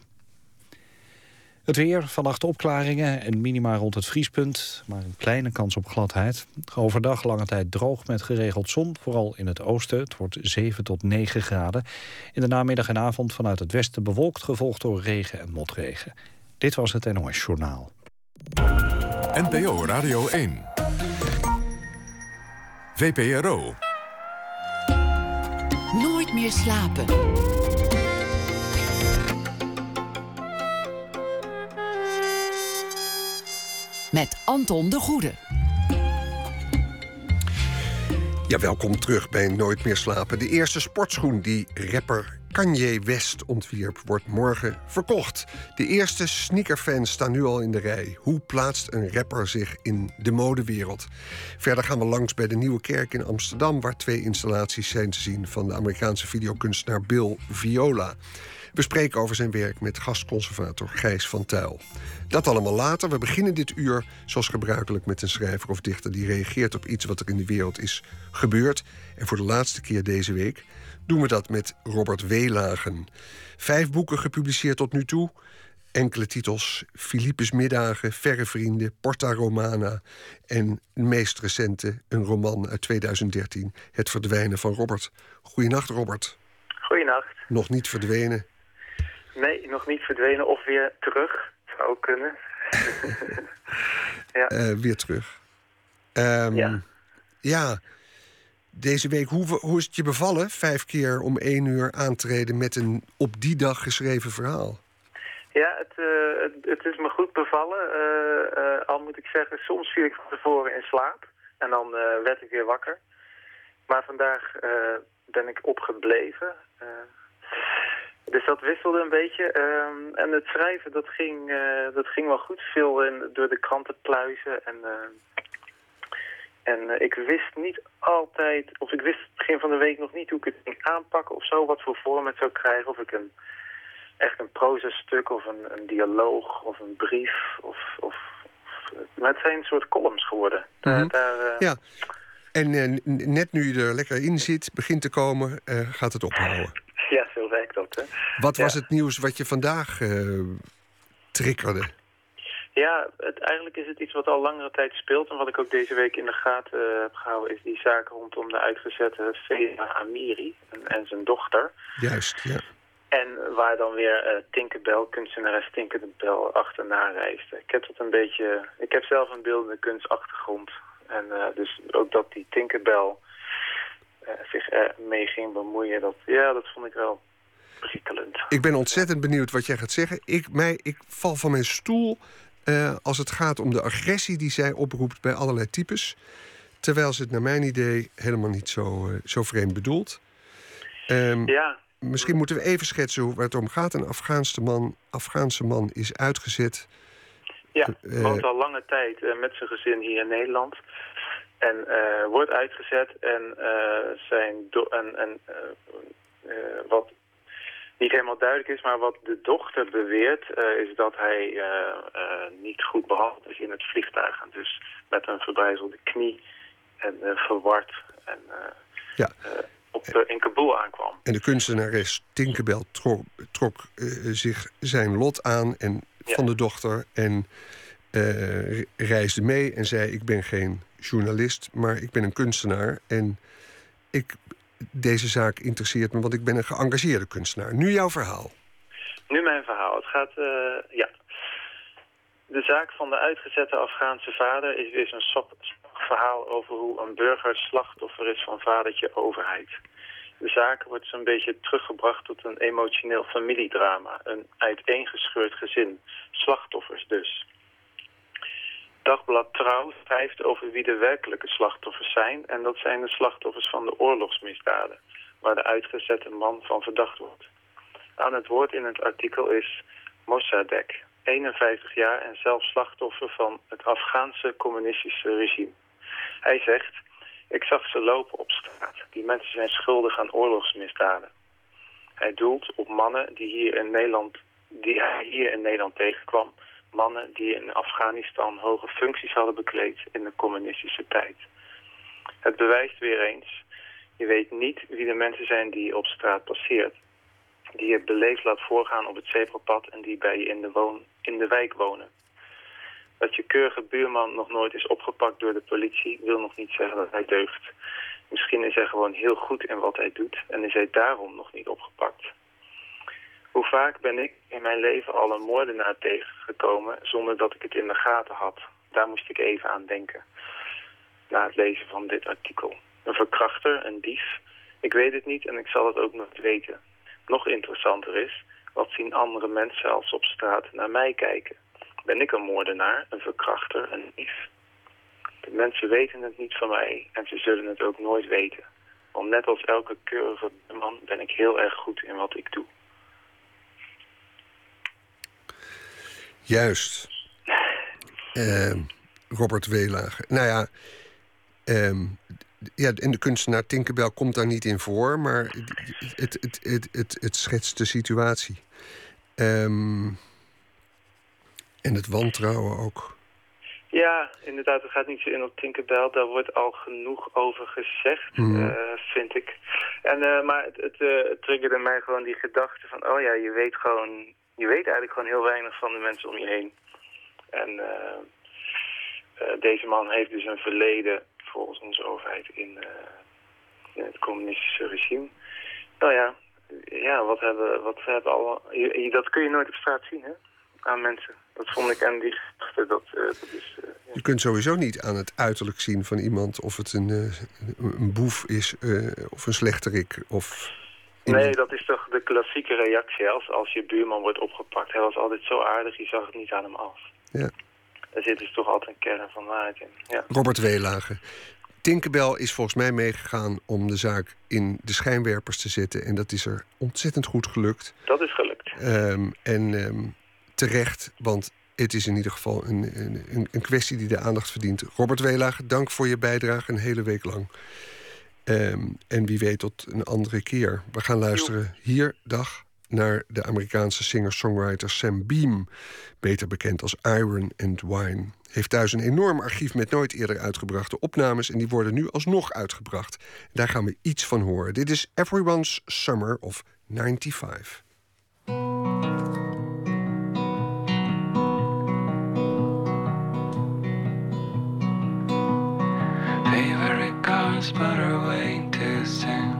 Speaker 3: Het weer, vannacht opklaringen en minima rond het vriespunt, maar een kleine kans op gladheid. Overdag lange tijd droog met geregeld zon, vooral in het oosten. Het wordt 7 tot 9 graden. In de namiddag en avond vanuit het westen bewolkt, gevolgd door regen en motregen. Dit was het NOS Journaal.
Speaker 4: NPO Radio 1. VPRO.
Speaker 5: Nooit meer slapen. Met Anton de Goede.
Speaker 2: Ja, welkom terug bij Nooit meer slapen. De eerste sportschoen die rapper Kanye West ontwierp, wordt morgen verkocht. De eerste sneakerfans staan nu al in de rij. Hoe plaatst een rapper zich in de modewereld? Verder gaan we langs bij de Nieuwe Kerk in Amsterdam... waar twee installaties zijn te zien van de Amerikaanse videokunstenaar Bill Viola. We spreken over zijn werk met gastconservator Gijs van Tuil. Dat allemaal later. We beginnen dit uur zoals gebruikelijk met een schrijver of dichter die reageert op iets wat er in de wereld is gebeurd. En voor de laatste keer deze week doen we dat met Robert Weelagen. Vijf boeken gepubliceerd tot nu toe. Enkele titels: Philippus Middagen, Verre Vrienden, Porta Romana. En de meest recente, een roman uit 2013, Het Verdwijnen van Robert. Goedenacht, Robert.
Speaker 6: Goedenacht.
Speaker 2: Nog niet verdwenen.
Speaker 6: Nee, nog niet verdwenen of weer terug. Zou ook kunnen. (laughs)
Speaker 2: ja. Uh, weer terug. Um, ja. ja. Deze week, hoe, hoe is het je bevallen? Vijf keer om één uur aantreden met een op die dag geschreven verhaal.
Speaker 6: Ja, het, uh, het, het, is me goed bevallen. Uh, al moet ik zeggen, soms viel ik van tevoren in slaap. En dan werd ik weer wakker. Maar vandaag ben ik opgebleven. Dus dat wisselde een beetje. Ehm, en het schrijven, dat ging, uh, dat ging wel goed. Veel in, door de kranten pluizen. En, uh, en uh, ik wist niet altijd, of ik wist het begin van de week nog niet hoe ik het ging aanpakken of zo. Wat voor vorm het zou krijgen. Of ik een, echt een proza-stuk of een, een dialoog of een brief. Of, of, maar het zijn een soort columns geworden.
Speaker 2: Mm daar, ja. En net nu je er lekker in zit, begint te komen, gaat het ophouden. (laughs)
Speaker 6: Ja, zo werkt dat. Hè?
Speaker 2: Wat was het nieuws wat je vandaag uh, triggerde?
Speaker 6: Ja, het, eigenlijk is het iets wat al langere tijd speelt. En wat ik ook deze week in de gaten uh, heb gehouden... is die zaak rondom de uitgezette Fela Amiri en, en, zijn dochter.
Speaker 2: Juist, ja.
Speaker 6: En waar dan weer uh, Tinkerbell, kunstenares Tinkerbell, achterna reisde. Ik heb dat een beetje... Ik heb zelf een beeldende kunstachtergrond. En dus ook dat die Tinkerbell eh, zich ermee ging bemoeien. Dat, ja, dat vond ik wel prikkelend.
Speaker 2: Ik ben ontzettend benieuwd wat jij gaat zeggen. Ik, mij, ik val van mijn stoel uh, als het gaat om de agressie die zij oproept bij allerlei types. Terwijl ze het naar mijn idee helemaal niet zo, uh, zo vreemd bedoelt. Um, ja. Misschien moeten we even schetsen waar het om gaat. Een Afghaanse man, Afghaanse man is uitgezet
Speaker 6: Ja,
Speaker 2: Eh,
Speaker 6: woont al lange tijd eh, met zijn gezin hier in Nederland. En eh, wordt uitgezet en eh, zijn do- en, en eh, wat niet helemaal duidelijk is, maar wat de dochter beweert, is dat hij niet goed behandeld is in het vliegtuig. En dus met een verbrijzelde knie en verward en
Speaker 2: Ja.
Speaker 6: op, in Kabul aankwam.
Speaker 2: En de kunstenares Tinkerbell trok, trok zich zijn lot aan en,
Speaker 6: Ja.
Speaker 2: van de dochter en re- reisde mee en zei: Ik ben geen journalist, maar ik ben een kunstenaar. En ik, deze zaak interesseert me, want ik ben een geëngageerde kunstenaar. Nu jouw verhaal.
Speaker 6: Nu mijn verhaal. Het gaat, eh, ja. De zaak van de uitgezette Afghaanse vader is weer zo'n sop- verhaal over hoe een burger slachtoffer is van vadertje overheid. De zaak wordt zo'n beetje teruggebracht tot een emotioneel familiedrama. Een uiteengescheurd gezin. Slachtoffers dus. Dagblad Trouw schrijft over wie de werkelijke slachtoffers zijn. En dat zijn de slachtoffers van de oorlogsmisdaden. Waar de uitgezette man van verdacht wordt. Aan het woord in het artikel is Mossadegh, 51 jaar en zelf slachtoffer van het Afghaanse communistische regime. Hij zegt, ik zag ze lopen op straat. Die mensen zijn schuldig aan oorlogsmisdaden. Hij doelt op mannen die, hier in Nederland, die hij hier in Nederland tegenkwam. Mannen die in Afghanistan hoge functies hadden bekleed in de communistische tijd. Het bewijst weer eens, je weet niet wie de mensen zijn die je op straat passeert die je beleefd laat voorgaan op het zebrapad en die bij je in de, woon, in de wijk wonen. Dat je keurige buurman nog nooit is opgepakt door de politie wil nog niet zeggen dat hij deugt. Misschien is hij gewoon heel goed in wat hij doet en is hij daarom nog niet opgepakt. Hoe vaak ben ik in mijn leven al een moordenaar tegengekomen zonder dat ik het in de gaten had? Daar moest ik even aan denken. Na het lezen van dit artikel. Een verkrachter, een dief. Ik weet het niet en ik zal het ook nooit weten. Nog interessanter is, wat zien andere mensen als op straat naar mij kijken? Ben ik een moordenaar, een verkrachter, een dief? De mensen weten het niet van mij en ze zullen het ook nooit weten. Want net als elke keurige man ben ik heel erg goed in wat ik doe.
Speaker 2: Juist. Ehm, Robert Weelager. Nou ja, ehm, ja, en de kunstenaar Tinkerbell komt daar niet in voor, maar het, het, het, het, het schetst de situatie. Ehm, en het wantrouwen ook.
Speaker 6: Ja, inderdaad, het gaat niet zo in op Tinkerbell. Daar wordt al genoeg over gezegd,
Speaker 2: Mhm.
Speaker 6: eh, vind ik. En, eh, maar het, het, eh, het triggerde mij gewoon die gedachte van... oh ja, je weet gewoon... je weet eigenlijk gewoon heel weinig van de mensen om je heen. En eh, eh, deze man heeft dus een verleden, volgens onze overheid, in, eh, in het communistische regime. Nou ja, ja wat hebben, wat hebben alle... dat kun je nooit op straat zien, hè? Aan mensen. Dat vond ik en die gedachte, dat, dat.
Speaker 2: Je kunt sowieso niet aan het uiterlijk zien van iemand of het een, een boef is of een slechterik. Of
Speaker 6: Nee, dat is toch de klassieke reactie als, als je buurman wordt opgepakt. Hij was altijd zo aardig, je zag het niet aan hem af.
Speaker 2: Ja.
Speaker 6: Daar zit dus toch altijd een kern van waarheid in. Ja.
Speaker 2: Robert Weelagen. Tinkerbell is volgens mij meegegaan om de zaak in de schijnwerpers te zetten. En dat is er ontzettend goed gelukt.
Speaker 6: Dat is gelukt.
Speaker 2: Ehm, en ehm, terecht, want het is in ieder geval een, een, een kwestie die de aandacht verdient. Robert Weelagen, dank voor je bijdrage een hele week lang. Ehm, en wie weet tot een andere keer. We gaan luisteren hier, dag, naar de Amerikaanse singer-songwriter Sam Beam. Beter bekend als Iron and Wine. Heeft thuis een enorm archief met nooit eerder uitgebrachte opnames... en die worden nu alsnog uitgebracht. Daar gaan we iets van horen. Dit is Everyone's Summer of 95.
Speaker 7: But are way too soon.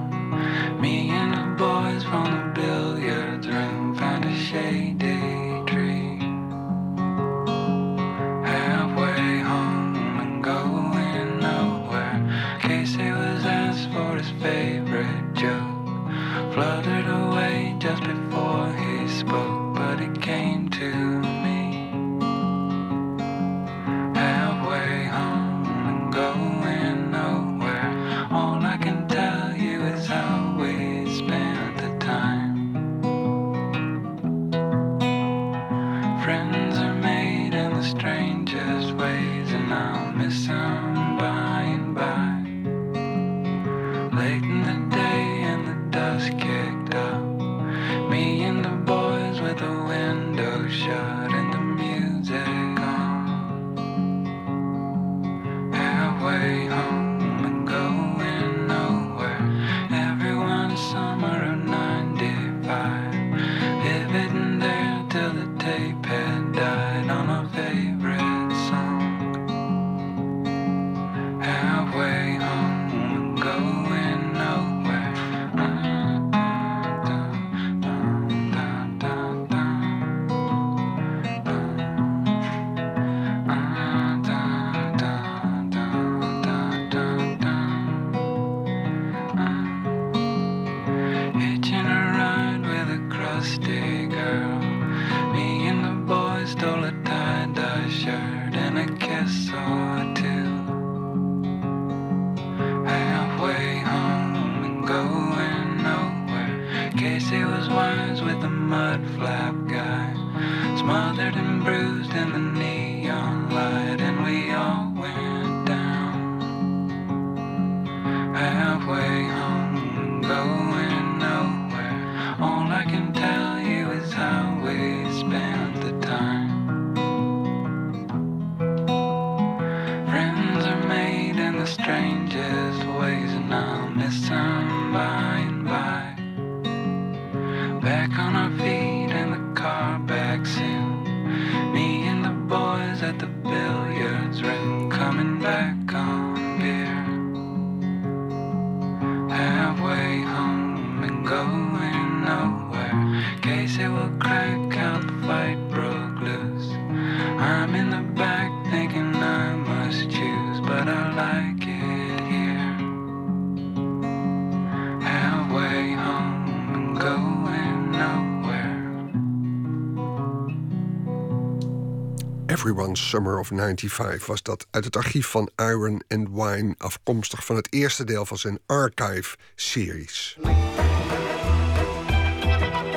Speaker 2: Everyone's Summer of 95 was dat uit het archief van Iron and Wine... afkomstig van het eerste deel van zijn Archive-series.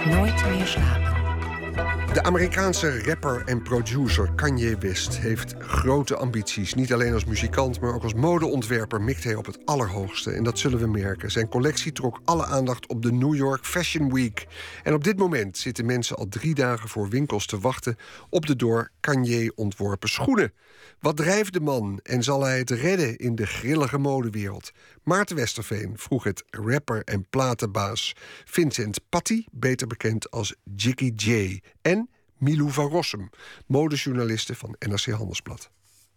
Speaker 5: Nooit meer slapen.
Speaker 2: De Amerikaanse rapper en producer Kanye West heeft grote ambities. Niet alleen als muzikant, maar ook als modeontwerper mikt hij op het allerhoogste. En dat zullen we merken. Zijn collectie trok alle aandacht op de New York Fashion Week. En op dit moment zitten mensen al drie dagen voor winkels te wachten op de door Kanye ontworpen schoenen. Wat drijft de man en zal hij het redden in de grillige modewereld? Maarten Westerveen vroeg het rapper en platenbaas Vincent Patti, beter bekend als Jiggy J, en Milou van Rossum, modejournaliste van NRC Handelsblad.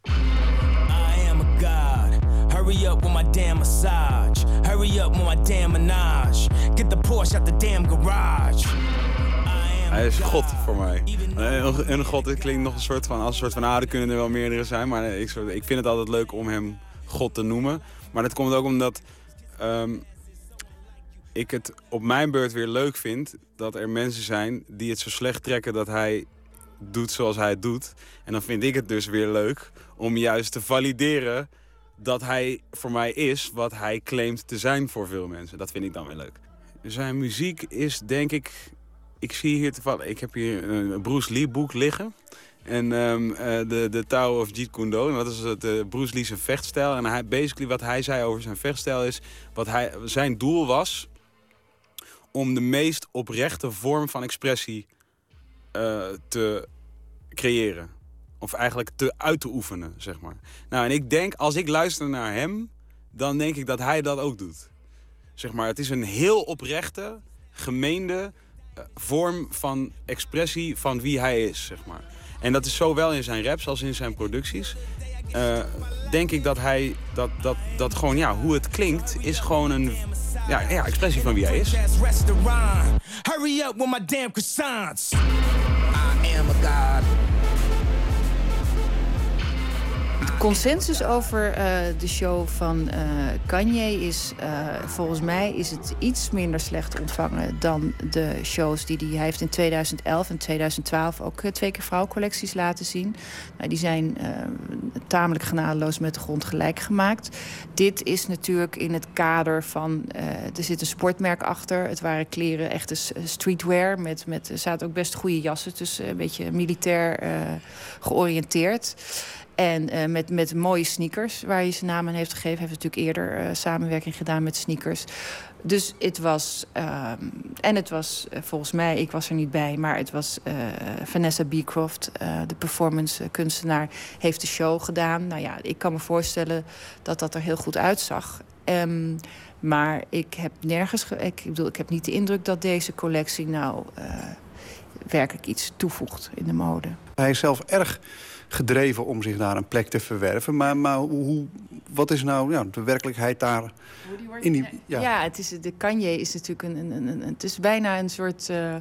Speaker 8: I am a god. Hurry up with my damn massage. Hurry up with my damn menage. Get the Porsche out the damn garage. I am
Speaker 9: Hij is God voor mij. Een, een God, dit klinkt nog een soort van, als een soort van, ah, er kunnen er wel meerdere zijn. Maar ik, ik vind het altijd leuk om hem God te noemen. Maar dat komt ook omdat ehm, ik het op mijn beurt weer leuk vind dat er mensen zijn die het zo slecht trekken dat hij doet zoals hij het doet. En dan vind ik het dus weer leuk om juist te valideren dat hij voor mij is wat hij claimt te zijn voor veel mensen. Dat vind ik dan weer leuk. Zijn muziek is denk ik ik zie hier toevallig, ik heb hier een Bruce Lee boek liggen. En ehm, eh, de, de Tao of Jeet Kune Do. En dat is het eh, Bruce Lee zijn vechtstijl. En hij, basically wat hij zei over zijn vechtstijl is... Wat hij, zijn doel was om de meest oprechte vorm van expressie eh, te creëren. Of eigenlijk te uit te oefenen, zeg maar. Nou, en ik denk, als ik luister naar hem... dan denk ik dat hij dat ook doet. Zeg maar, het is een heel oprechte, gemeende eh, vorm van expressie van wie hij is, zeg maar. En dat is zowel in zijn raps als in zijn producties. Eh, denk ik dat hij, dat, dat, dat gewoon, ja, hoe het klinkt, is gewoon een ja, ja, expressie van wie hij is.
Speaker 10: Consensus over eh, de show van eh, Kanye is... eh, volgens mij is het iets minder slecht ontvangen... dan de shows die, die hij heeft in 2011 en 2012... ook twee keer vrouwcollecties laten zien. Nou, die zijn tamelijk genadeloos met de grond gelijk gemaakt. Dit is natuurlijk in het kader van... er zit een sportmerk achter. Het waren kleren, echte streetwear. Met, met, er zaten ook best goede jassen. Dus een beetje militair georiënteerd. En eh, met, met mooie sneakers, waar hij zijn naam aan heeft gegeven. Hij heeft natuurlijk eerder eh, samenwerking gedaan met sneakers. Dus het was... ehm, en het was eh, volgens mij, ik was er niet bij... maar het was Vanessa Beecroft, de performance kunstenaar... heeft de show gedaan. Nou ja, ik kan me voorstellen dat dat er heel goed uitzag. Ehm, maar ik heb nergens... ge- ik, bedoel, ik heb niet de indruk dat deze collectie nou... werkelijk iets toevoegt in de mode.
Speaker 11: Hij is zelf erg gedreven om zich daar een plek te verwerven. Maar, maar hoe, wat is nou ja, de werkelijkheid daar? In die,
Speaker 10: Ja,
Speaker 11: ja.
Speaker 10: het is, de Kanye is natuurlijk een, een, een, een- Het is bijna een soort. eh,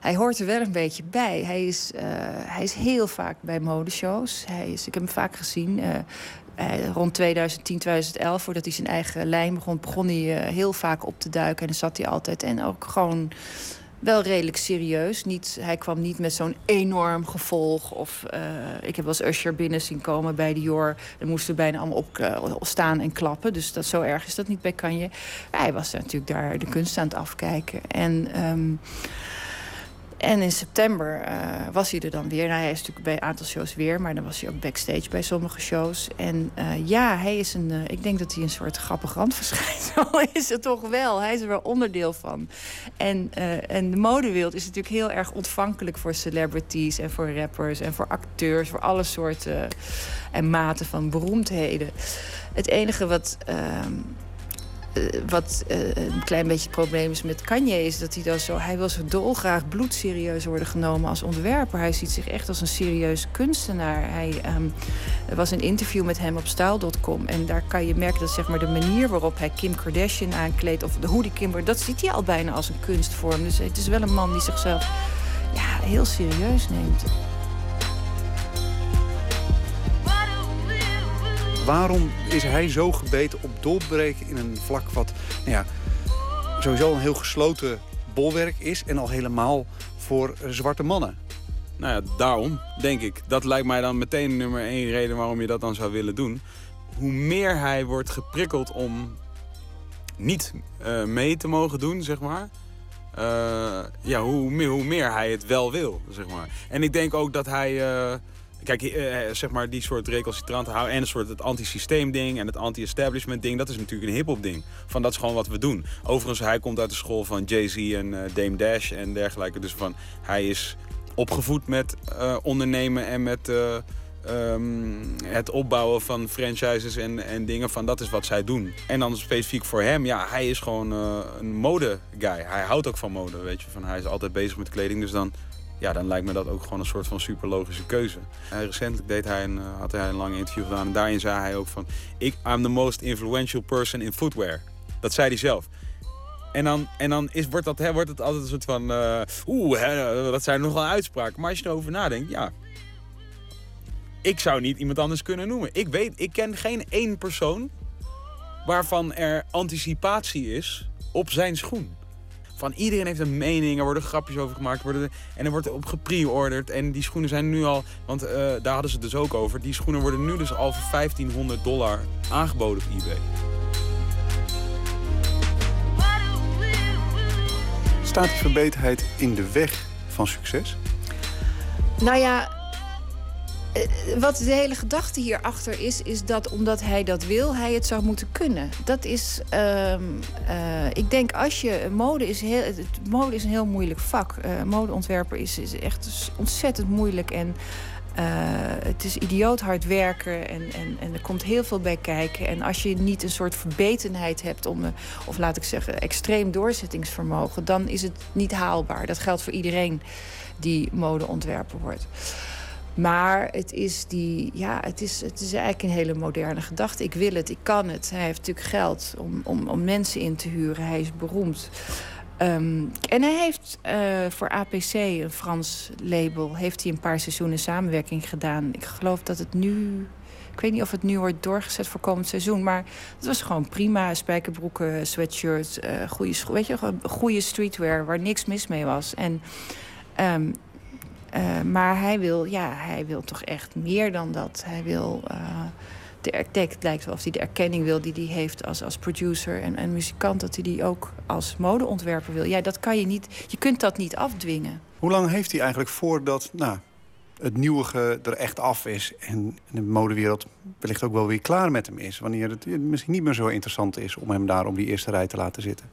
Speaker 10: hij hoort er wel een beetje bij. Hij is, eh, hij is heel vaak bij modeshows. Hij is, ik heb hem vaak gezien. eh, rond 2010, 2011, voordat hij zijn eigen lijn begon, begon hij eh, heel vaak op te duiken. En dan zat hij altijd. En ook gewoon wel redelijk serieus. Niet, hij kwam niet met zo'n enorm gevolg. Of eh, ik heb wel eens Usher binnen zien komen bij Dior. Dan moesten we bijna allemaal op eh, staan en klappen. Dus dat, zo erg is dat niet bij Kanye. Hij was natuurlijk daar de kunst aan het afkijken. En... ehm, En in september eh, was hij er dan weer. Nou, hij is natuurlijk bij een aantal shows weer, maar dan was hij ook backstage bij sommige shows. En eh, ja, hij is een. eh, ik denk dat hij een soort grappig randverschijnsel (laughs) is het toch wel. Hij is er wel onderdeel van. En, en de modewereld is natuurlijk heel erg ontvankelijk voor celebrities en voor rappers en voor acteurs, voor alle soorten en maten van beroemdheden. Het enige wat. Eh, wat eh, een klein beetje het probleem is met Kanye... is dat hij dan zo... hij wil zo dolgraag bloedserieus worden genomen als ontwerper. Hij ziet zich echt als een serieus kunstenaar. Hij, ehm, er was een interview met hem op style.com... en daar kan je merken dat zeg maar, de manier waarop hij Kim Kardashian aankleedt... of de, hoe die Kim... dat ziet hij al bijna als een kunstvorm. Dus het is wel een man die zichzelf ja, heel serieus neemt.
Speaker 11: Waarom is hij zo gebeten op doorbreken in een vlak wat nou ja, sowieso een heel gesloten bolwerk is... en al helemaal voor zwarte mannen?
Speaker 9: Nou ja, daarom, denk ik. Dat lijkt mij dan meteen nummer één reden waarom je dat dan zou willen doen. Hoe meer hij wordt geprikkeld om niet eh, mee te mogen doen, zeg maar... eh, ja, hoe meer, hoe meer hij het wel wil, zeg maar. En ik denk ook dat hij... eh, Kijk, eh, zeg maar die soort recalcitranten houden... en een soort het anti-systeem ding en het anti-establishment ding... dat is natuurlijk een hip-hop ding. Van dat is gewoon wat we doen. Overigens, hij komt uit de school van Jay-Z en eh, Dame Dash en dergelijke. Dus van, hij is opgevoed met eh, ondernemen en met... eh, ehm, het opbouwen van franchises en, en dingen van dat is wat zij doen. En dan specifiek voor hem, ja, hij is gewoon eh, een mode guy. Hij houdt ook van mode, weet je. Van, hij is altijd bezig met kleding, dus dan, ja, dan lijkt me dat ook gewoon een soort van super logische keuze. En recentelijk deed hij een, eh, had hij een lang interview gedaan en daarin zei hij ook van... Ik, I'm the most influential person in footwear. Dat zei hij zelf. En dan, en dan is, wordt, dat, hè, wordt het altijd een soort van... eh, Oeh, dat zijn nogal uitspraken. Maar als je erover nadenkt, ja... Ik zou niet iemand anders kunnen noemen. Ik weet, ik ken geen één persoon waarvan er anticipatie is op zijn schoen. Van iedereen heeft een mening, er worden grapjes over gemaakt worden, en er wordt op gepre-orderd. En die schoenen zijn nu al, want eh, daar hadden ze het dus ook over, die schoenen worden nu dus al voor 1500 dollar aangeboden op eBay.
Speaker 11: Staat die verbeterheid in de weg van succes?
Speaker 10: Nou ja, wat de hele gedachte hierachter is, is dat omdat hij dat wil, hij het zou moeten kunnen. Dat is, ehm, eh, ik denk als je, mode is, heel, mode is een heel moeilijk vak. Eh, modeontwerper is, is echt ontzettend moeilijk en eh, het is idioot hard werken en, en, en er komt heel veel bij kijken. En als je niet een soort verbetenheid hebt om, eh, of laat ik zeggen, extreem doorzettingsvermogen, dan is het niet haalbaar. Dat geldt voor iedereen die modeontwerper wordt. Maar het is, die, ja, het, is, het is eigenlijk een hele moderne gedachte. Ik wil het, ik kan het. Hij heeft natuurlijk geld om, om, om mensen in te huren. Hij is beroemd. Ehm, en hij heeft eh, voor APC, een Frans label, heeft hij een paar seizoenen samenwerking gedaan. Ik geloof dat het nu. Ik weet niet of het nu wordt doorgezet voor komend seizoen. Maar het was gewoon prima. Spijkerbroeken, sweatshirts, eh goede, weet je, goede streetwear waar niks mis mee was. En, ehm, eh, maar hij wil, ja, hij wil toch echt meer dan dat. Hij wil. eh, de lijkt wel of hij de erkenning wil die hij heeft als, als producer en, en muzikant, dat hij die ook als modeontwerper wil. Ja, dat kan je niet. Je kunt dat niet afdwingen.
Speaker 11: Hoe lang heeft hij eigenlijk voordat nou, het nieuwige er echt af is... en de modewereld wellicht ook wel weer klaar met hem is? Wanneer het misschien niet meer zo interessant is om hem daar op die eerste rij te laten zitten?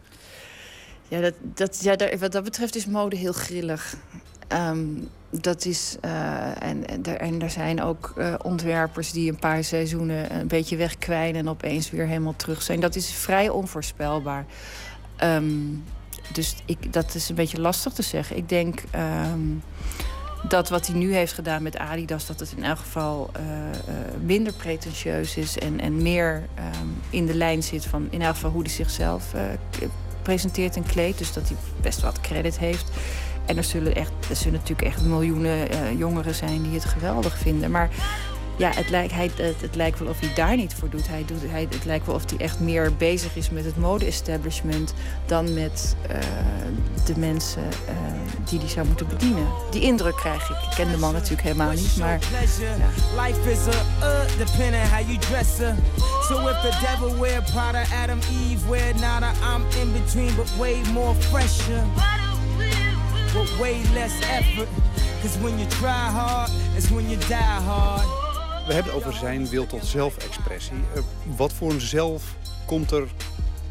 Speaker 10: Ja, dat, dat, ja daar, wat dat betreft is mode heel grillig. Ehm, dat is, eh, en, en, er, zijn ook eh, ontwerpers die een paar seizoenen een beetje wegkwijnen en opeens weer helemaal terug zijn. Dat is vrij onvoorspelbaar. Ehm, dus ik, dat is een beetje lastig te zeggen. Ik denk ehm, dat wat hij nu heeft gedaan met Adidas, dat het in elk geval eh, minder pretentieus is en, en meer in de lijn zit van in elk geval hoe hij zichzelf presenteert en kleedt. Dus dat hij best wat credit heeft. En er zullen, echt, er zullen natuurlijk echt miljoenen eh, jongeren zijn die het geweldig vinden. Maar ja, het lijkt, hij, het, het lijkt wel of hij daar niet voor doet. Hij doet hij, het lijkt wel of hij echt meer bezig is met het mode-establishment dan met eh, de mensen eh, die hij zou moeten bedienen. Die indruk krijg ik. Ik ken de man natuurlijk helemaal niet, maar
Speaker 8: pleasure. Life is a uh, depending how you dress her. So if the devil wear Prada, Adam, Eve wear nada, I'm in between, but way more fresher. With way less effort. Cause when you try hard, it's when you die hard.
Speaker 11: We hebben het over zijn wil tot zelfexpressie. Uh, wat voor een zelf komt er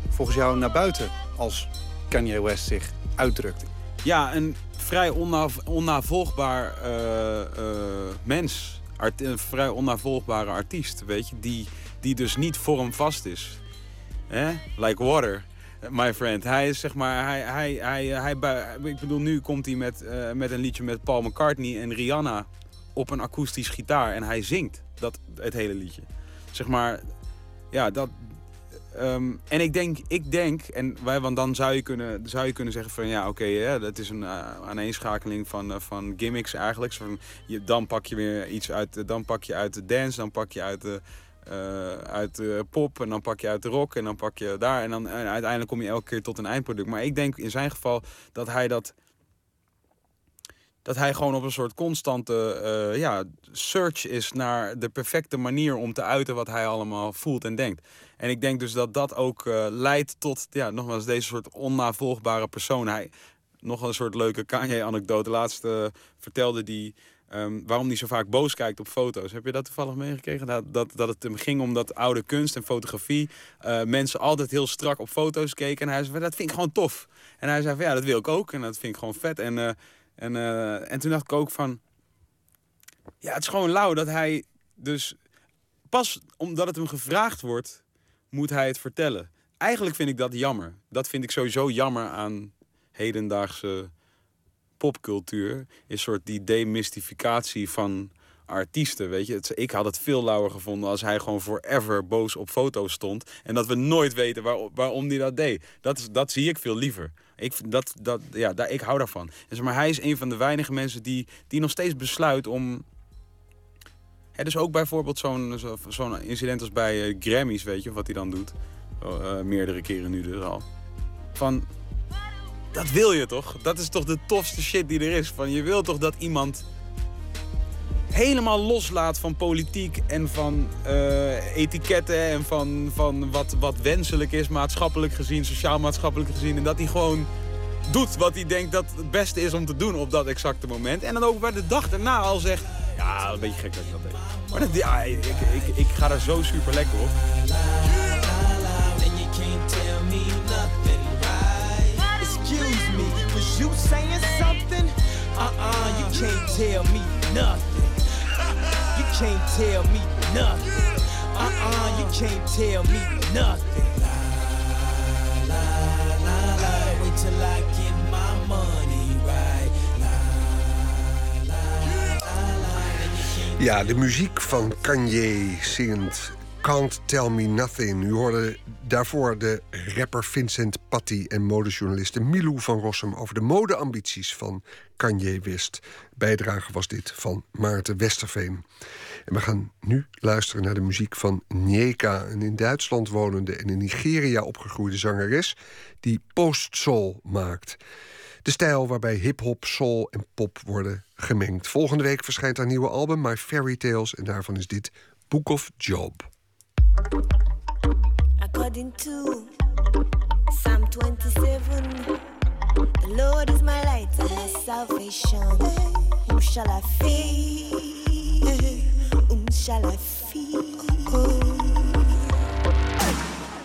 Speaker 11: volgens jou naar buiten als Kanye West zich uitdrukt?
Speaker 9: Ja, een vrij onnav onnavolgbaar uh, uh, mens. Art een vrij onnavolgbare artiest, weet je. Die, die dus niet vormvast is. Eh? Like water, my friend. Hij is zeg maar, hij, hij, hij, hij, ik bedoel, nu komt hij met, uh, met een liedje met Paul McCartney en Rihanna op een akoestisch gitaar. En hij zingt dat, het hele liedje. Zeg maar, ja, dat, Um, en ik denk, ik denk en wij, want dan zou je kunnen, zou je kunnen zeggen van ja, oké, okay, dat is een uh, aaneenschakeling van, van gimmicks eigenlijk. Van, je, dan pak je weer iets uit, dan pak je uit de dance, dan pak je uit de, uh, uit de pop en dan pak je uit de rock en dan pak je daar. En, dan, uiteindelijk kom je elke keer tot een eindproduct. Maar ik denk in zijn geval dat hij dat dat hij gewoon op een soort constante uh, ja, search is naar de perfecte manier om te uiten wat hij allemaal voelt en denkt. En ik denk dus dat dat ook uh, leidt tot, ja, nogmaals, deze soort onnavolgbare persoon. Hij, nog een soort leuke Kanye-anekdote. Laatst vertelde die um, waarom hij zo vaak boos kijkt op foto's. Heb je dat toevallig meegekregen? Dat, dat, dat het hem ging om dat oude kunst en fotografie. Uh, mensen altijd heel strak op foto's keken. En hij zei, dat vind ik gewoon tof. En hij zei van, ja, dat wil ik ook. En dat vind ik gewoon vet. En, uh, en, uh, en toen dacht ik ook van... Ja, het is gewoon lauw dat hij dus... Pas omdat het hem gevraagd wordt moet hij het vertellen. Eigenlijk vind ik dat jammer. Dat vind ik sowieso jammer aan hedendaagse popcultuur. Is soort die demystificatie van artiesten, weet je. ik had het veel lauwer gevonden als hij gewoon forever boos op foto's stond. En dat we nooit weten waar, waarom hij dat deed. Dat, is, dat zie ik veel liever. Ik, dat, dat, ja, ik hou daarvan. Dus, maar hij is een van de weinige mensen die, die nog steeds besluit om ja, dus ook bijvoorbeeld zo'n zo'n incident als bij uh, Grammys, weet je, wat hij dan doet. Uh, meerdere keren nu dus al. Van, dat wil je toch? Dat is toch de tofste shit die er is. Van, je wil toch dat iemand helemaal loslaat van politiek en van uh, etiketten en van, van wat, wat wenselijk is maatschappelijk gezien, sociaal-maatschappelijk gezien. En dat hij gewoon doet wat hij denkt dat het beste is om te doen op dat exacte moment. En dan ook bij de dag daarna al zegt, ja, een beetje gek dat ik dat. Maar dat, ja, ik, ik, ik ga er zo super lekker op.
Speaker 8: you saying something? Uh-uh, you can't tell me nothing. You can't tell me nothing. Uh-uh, you can't tell me nothing. La, la, la, la, wait till I get my money right.
Speaker 2: Ja, de muziek van Kanye zingend Can't Tell Me Nothing. U hoorde daarvoor de rapper Vincent Patty en modejournaliste Milou van Rossum... over de modeambities van Kanye West. Bijdrage was dit van Maarten Westerveen. En we gaan nu luisteren naar de muziek van Nyeka... een in Duitsland wonende en in Nigeria opgegroeide zangeres... die post-soul maakt... De stijl waarbij hip-hop, soul en pop worden gemengd. Volgende week verschijnt haar nieuwe album My Fairy Tales en daarvan is dit Book of Job.
Speaker 12: According to Psalm 27, the Lord is my light and my salvation. Whom shall I fear? Whom shall I fear?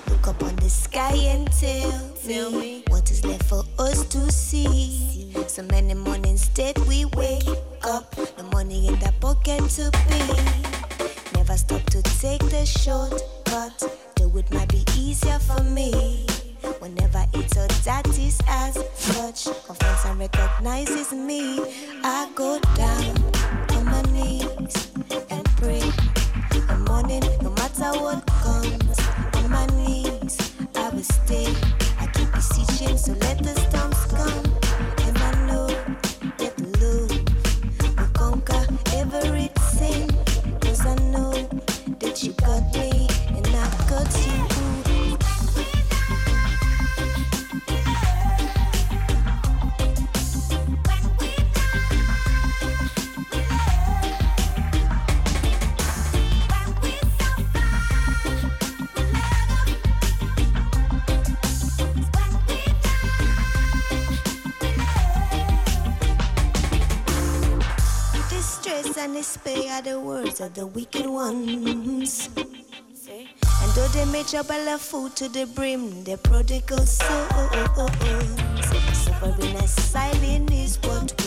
Speaker 12: Look up on the sky and tell, tell me what is left for us to see. So many mornings that we wake up, the money in the pocket to pay. Never stop to take the shortcut. Though it might be easier for me. Whenever it's a that is as much. Confidence and recognizes me. I go down the of the wicked ones. And though they may trouble of food to the brim, the prodigal souls. Suffering as silent is what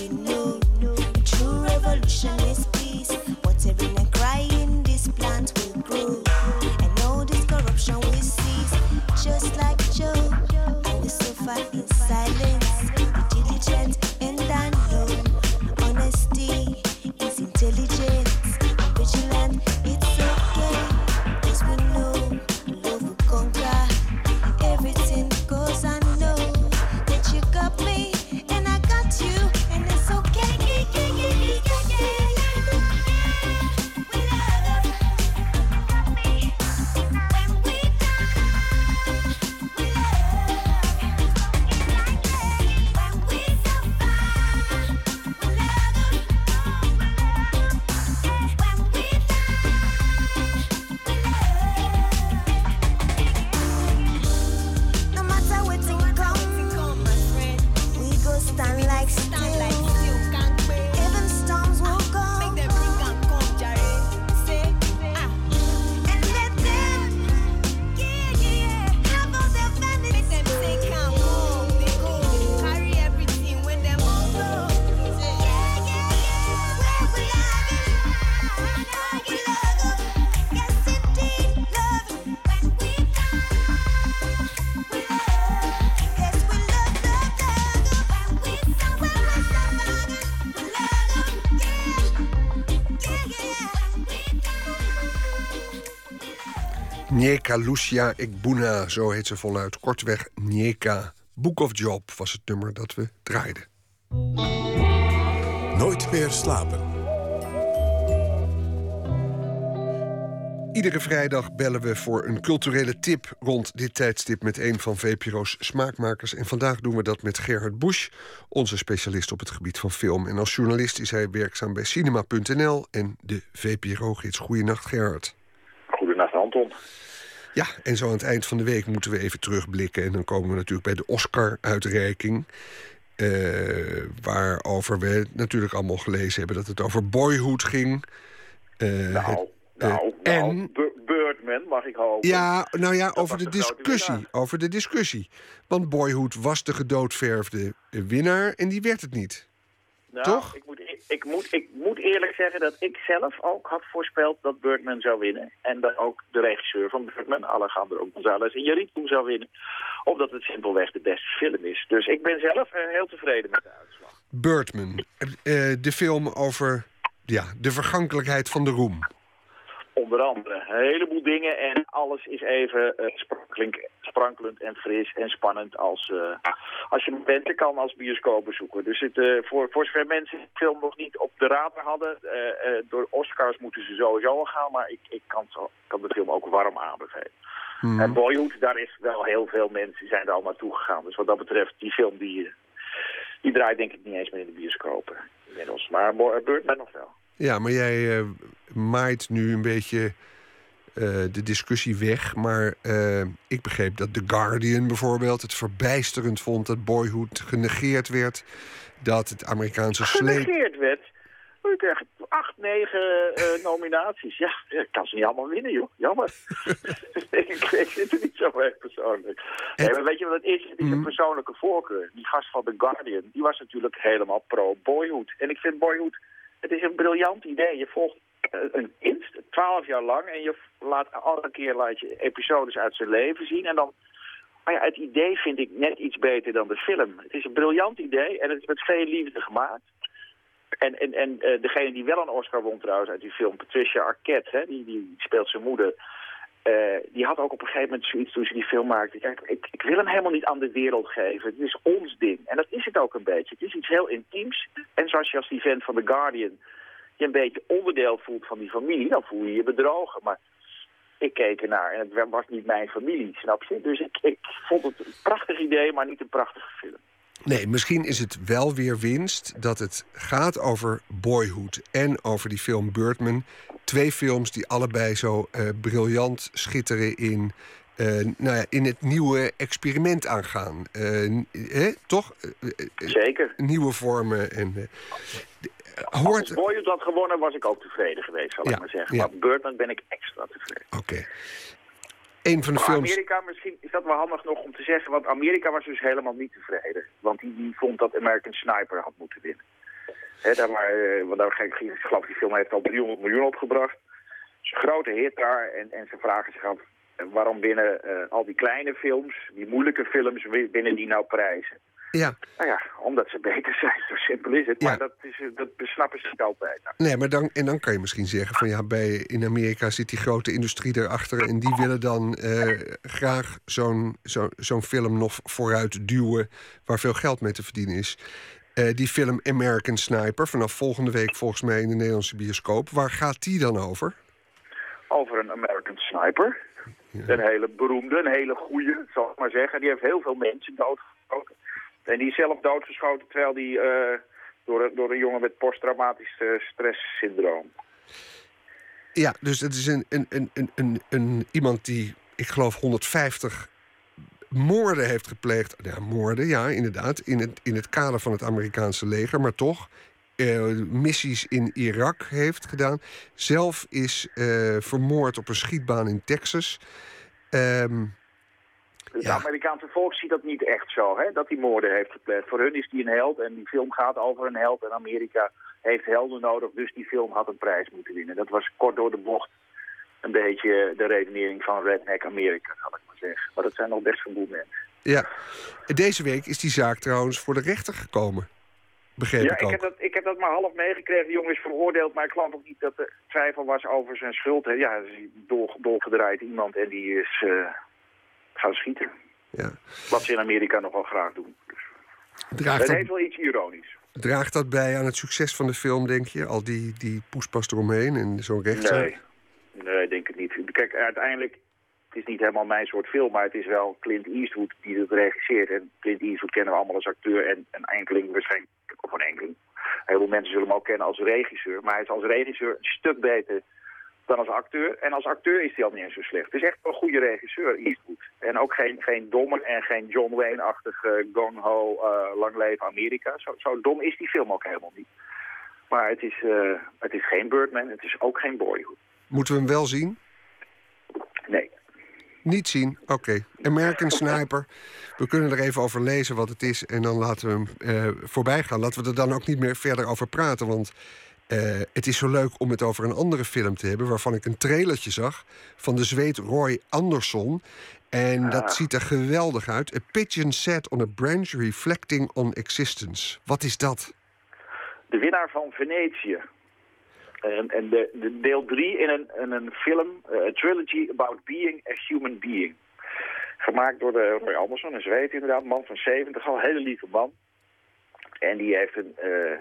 Speaker 2: Njeka Lucia Igbuna, zo heet ze voluit. Kortweg Njeka. Book of Job was het nummer dat we draaiden.
Speaker 4: Nooit meer slapen.
Speaker 2: Iedere vrijdag bellen we voor een culturele tip rond dit tijdstip met een van VPRO's smaakmakers. En vandaag doen we dat met Gerhard Busch, onze specialist op het gebied van film. En als journalist is hij werkzaam bij cinema.nl en de VPRO-gids. Goedenacht, Gerhard.
Speaker 13: Goedenacht, Anton.
Speaker 2: Ja, en zo aan het eind van de week moeten we even terugblikken. En dan komen we natuurlijk bij de Oscar-uitreiking. eh, waarover we natuurlijk allemaal gelezen hebben dat het over Boyhood ging. Eh,
Speaker 13: Nou, nou,
Speaker 2: eh,
Speaker 13: nou,
Speaker 2: en
Speaker 13: Birdman, mag ik hopen.
Speaker 2: ja, nou ja, over de discussie. Over de discussie. Want Boyhood was de gedoodverfde winnaar en die werd het niet.
Speaker 13: Nou,
Speaker 2: Toch?
Speaker 13: Ik moet, ik, moet, ik moet eerlijk zeggen dat ik zelf ook had voorspeld dat Birdman zou winnen. En dat ook de regisseur van Birdman, Alejandro González Iñárritu, zou winnen. Omdat het simpelweg de beste film is. Dus ik ben zelf eh, heel tevreden met de uitslag.
Speaker 2: Birdman. eh, de film over ja, de vergankelijkheid van de roem.
Speaker 13: Onder andere een heleboel dingen en alles is even eh, sprankelend, sprankelend en fris en spannend als, eh, als je bent kan als bioscoopbezoeker. Dus het, eh, voor, voor zover mensen de film nog niet op de radar hadden, door Oscars moeten ze sowieso al gaan, maar ik, ik kan, zo- kan de film ook warm aanbevelen.
Speaker 2: Hmm.
Speaker 13: En Boyhood, daar is wel heel veel mensen zijn er al naartoe gegaan. Dus wat dat betreft, die film die, die draait denk ik niet eens meer in de bioscopen inmiddels. Maar Bo- Birdman nog wel.
Speaker 2: Ja, maar jij eh, maait nu een beetje eh, de discussie weg. Maar eh, ik begreep dat The Guardian bijvoorbeeld het verbijsterend vond dat Boyhood genegeerd werd. Dat het Amerikaanse sleep.
Speaker 13: genegeerd werd. Ik krijg acht, negen nominaties. Ja, ik kan ze niet allemaal winnen, joh. Jammer. (laughs) ik, ik zit er niet zo erg persoonlijk. Nee, maar weet je wat het is? Het is een persoonlijke voorkeur. Die gast van The Guardian, die was natuurlijk helemaal pro-Boyhood. En ik vind Boyhood, het is een briljant idee. Je volgt eh, een kind, twaalf jaar lang, en je laat elke keer laat je episodes uit zijn leven zien. En dan maar ja, het idee vind ik net iets beter dan de film. Het is een briljant idee en het is met veel liefde gemaakt. En, en, en eh, degene die wel een Oscar won trouwens uit die film, Patricia Arquette, hè, die, die speelt zijn moeder. Eh, die had ook op een gegeven moment zoiets toen ze die film maakte. Kijk, ik, ik wil hem helemaal niet aan de wereld geven. Het is ons ding. En dat is het ook een beetje. Het is iets heel intiems. En zoals je als die vent van The Guardian je een beetje onderdeel voelt van die familie, dan voel je je bedrogen. Maar ik keek ernaar en het was niet mijn familie, snap je? Dus ik, ik vond het een prachtig idee, maar niet een prachtige film.
Speaker 2: Nee, misschien is het wel weer winst dat het gaat over Boyhood en over die film Birdman. Twee films die allebei zo eh, briljant schitteren in eh, nou ja, in het nieuwe experiment aangaan. Eh, toch?
Speaker 13: Zeker.
Speaker 2: Nieuwe vormen. En, d-
Speaker 13: Als
Speaker 2: hoort.
Speaker 13: Boyhood had gewonnen, was ik ook tevreden geweest, zal
Speaker 2: Ja,
Speaker 13: ik maar zeggen.
Speaker 2: ja.
Speaker 13: Maar Birdman ben ik extra tevreden.
Speaker 2: Oké. Een van de
Speaker 13: Maar
Speaker 2: films.
Speaker 13: Amerika, misschien is dat wel handig nog om te zeggen, want Amerika was dus helemaal niet tevreden. Want die, die vond dat American Sniper had moeten winnen. Hè, daar waren, eh, want daar ik geloof die film heeft al 300 miljoen opgebracht. Is een grote hit daar en, en ze vragen zich af eh, waarom winnen eh, al die kleine films, die moeilijke films, wi- winnen die nou prijzen?
Speaker 2: Ja.
Speaker 13: Nou ja, omdat ze beter zijn, zo simpel is het.
Speaker 2: Ja.
Speaker 13: Maar dat, is, dat besnappen ze niet altijd.
Speaker 2: Nee, maar dan, en dan kan je misschien zeggen van ja, bij, in Amerika zit die grote industrie erachter en die willen dan eh, graag zo'n zo, zo'n film nog vooruit duwen waar veel geld mee te verdienen is. Eh, die film American Sniper, vanaf volgende week volgens mij in de Nederlandse bioscoop. Waar gaat die dan over?
Speaker 13: over een American Sniper. Een hele beroemde, een hele goede, zal ik maar zeggen. Die heeft heel veel mensen doodgeschoten. En die is zelf doodgeschoten terwijl die eh, door, door een jongen met posttraumatisch eh, stresssyndroom.
Speaker 2: Ja, dus het is een, een, een, een, een, iemand die, ik geloof, 150 moorden heeft gepleegd. Ja, moorden, ja, inderdaad. In het, in het kader van het Amerikaanse leger, maar toch. eh, missies in Irak heeft gedaan. Zelf is eh, vermoord op een schietbaan in Texas. Ehm,
Speaker 13: Het Amerikaanse volk ziet dat niet echt zo, hè, dat hij moorden heeft gepleegd. Voor hun is die een held en die film gaat over een held. En Amerika heeft helden nodig, dus die film had een prijs moeten winnen. Dat was kort door de bocht een beetje de redenering van Redneck Amerika, zal ik maar zeggen. Maar dat zijn nog best boel mensen.
Speaker 2: ja. Deze week is die zaak trouwens voor de rechter gekomen. Begreep
Speaker 13: ja,
Speaker 2: ik ook.
Speaker 13: heb, dat, ik heb dat maar half meegekregen. Die jongen is veroordeeld, maar ik geloof ook niet dat er twijfel was over zijn schuld. Ja, hij is een dol, dolgedraaid iemand en die is eh, gaan schieten.
Speaker 2: Ja.
Speaker 13: Wat ze in Amerika nogal graag doen.
Speaker 2: Draagt
Speaker 13: dat
Speaker 2: dat,
Speaker 13: heeft wel iets ironisch.
Speaker 2: draagt dat bij aan het succes van de film, denk je? Al die, die poespas eromheen en zo'n rechtszaak?
Speaker 13: Nee, nee, denk het niet. Kijk, uiteindelijk, het is niet helemaal mijn soort film, maar het is wel Clint Eastwood die het regisseert. En Clint Eastwood kennen we allemaal als acteur en een enkeling waarschijnlijk, of een enkeling. Heel veel mensen zullen hem ook kennen als regisseur. Maar hij is als regisseur een stuk beter dan als acteur. En als acteur is hij al niet eens zo slecht. Het is echt een goede regisseur, Eastwood. En ook geen, geen domme en geen John Wayne-achtig eh, gong-ho, eh, lang leven Amerika. Zo, zo dom is die film ook helemaal niet. Maar het is, eh, het is geen Birdman, het is ook geen Boyhood.
Speaker 2: Moeten we hem wel zien?
Speaker 13: Nee.
Speaker 2: Niet zien? Oké. American Sniper. We kunnen er even over lezen wat het is en dan laten we hem eh, voorbij gaan. Laten we er dan ook niet meer verder over praten, want eh, het is zo leuk om het over een andere film te hebben... waarvan ik een trailertje zag van de zweet Roy Anderson. En dat ziet er geweldig uit. A pigeon sat on a branch reflecting on existence. Wat is dat?
Speaker 13: De winnaar van Venetië. En, en de, de deel 3 in een, in een film, eh, a trilogy about being a human being. Gemaakt door de Roy Anderson, een Zweed inderdaad, man van 70, al een hele lieve man. En die heeft een, eh,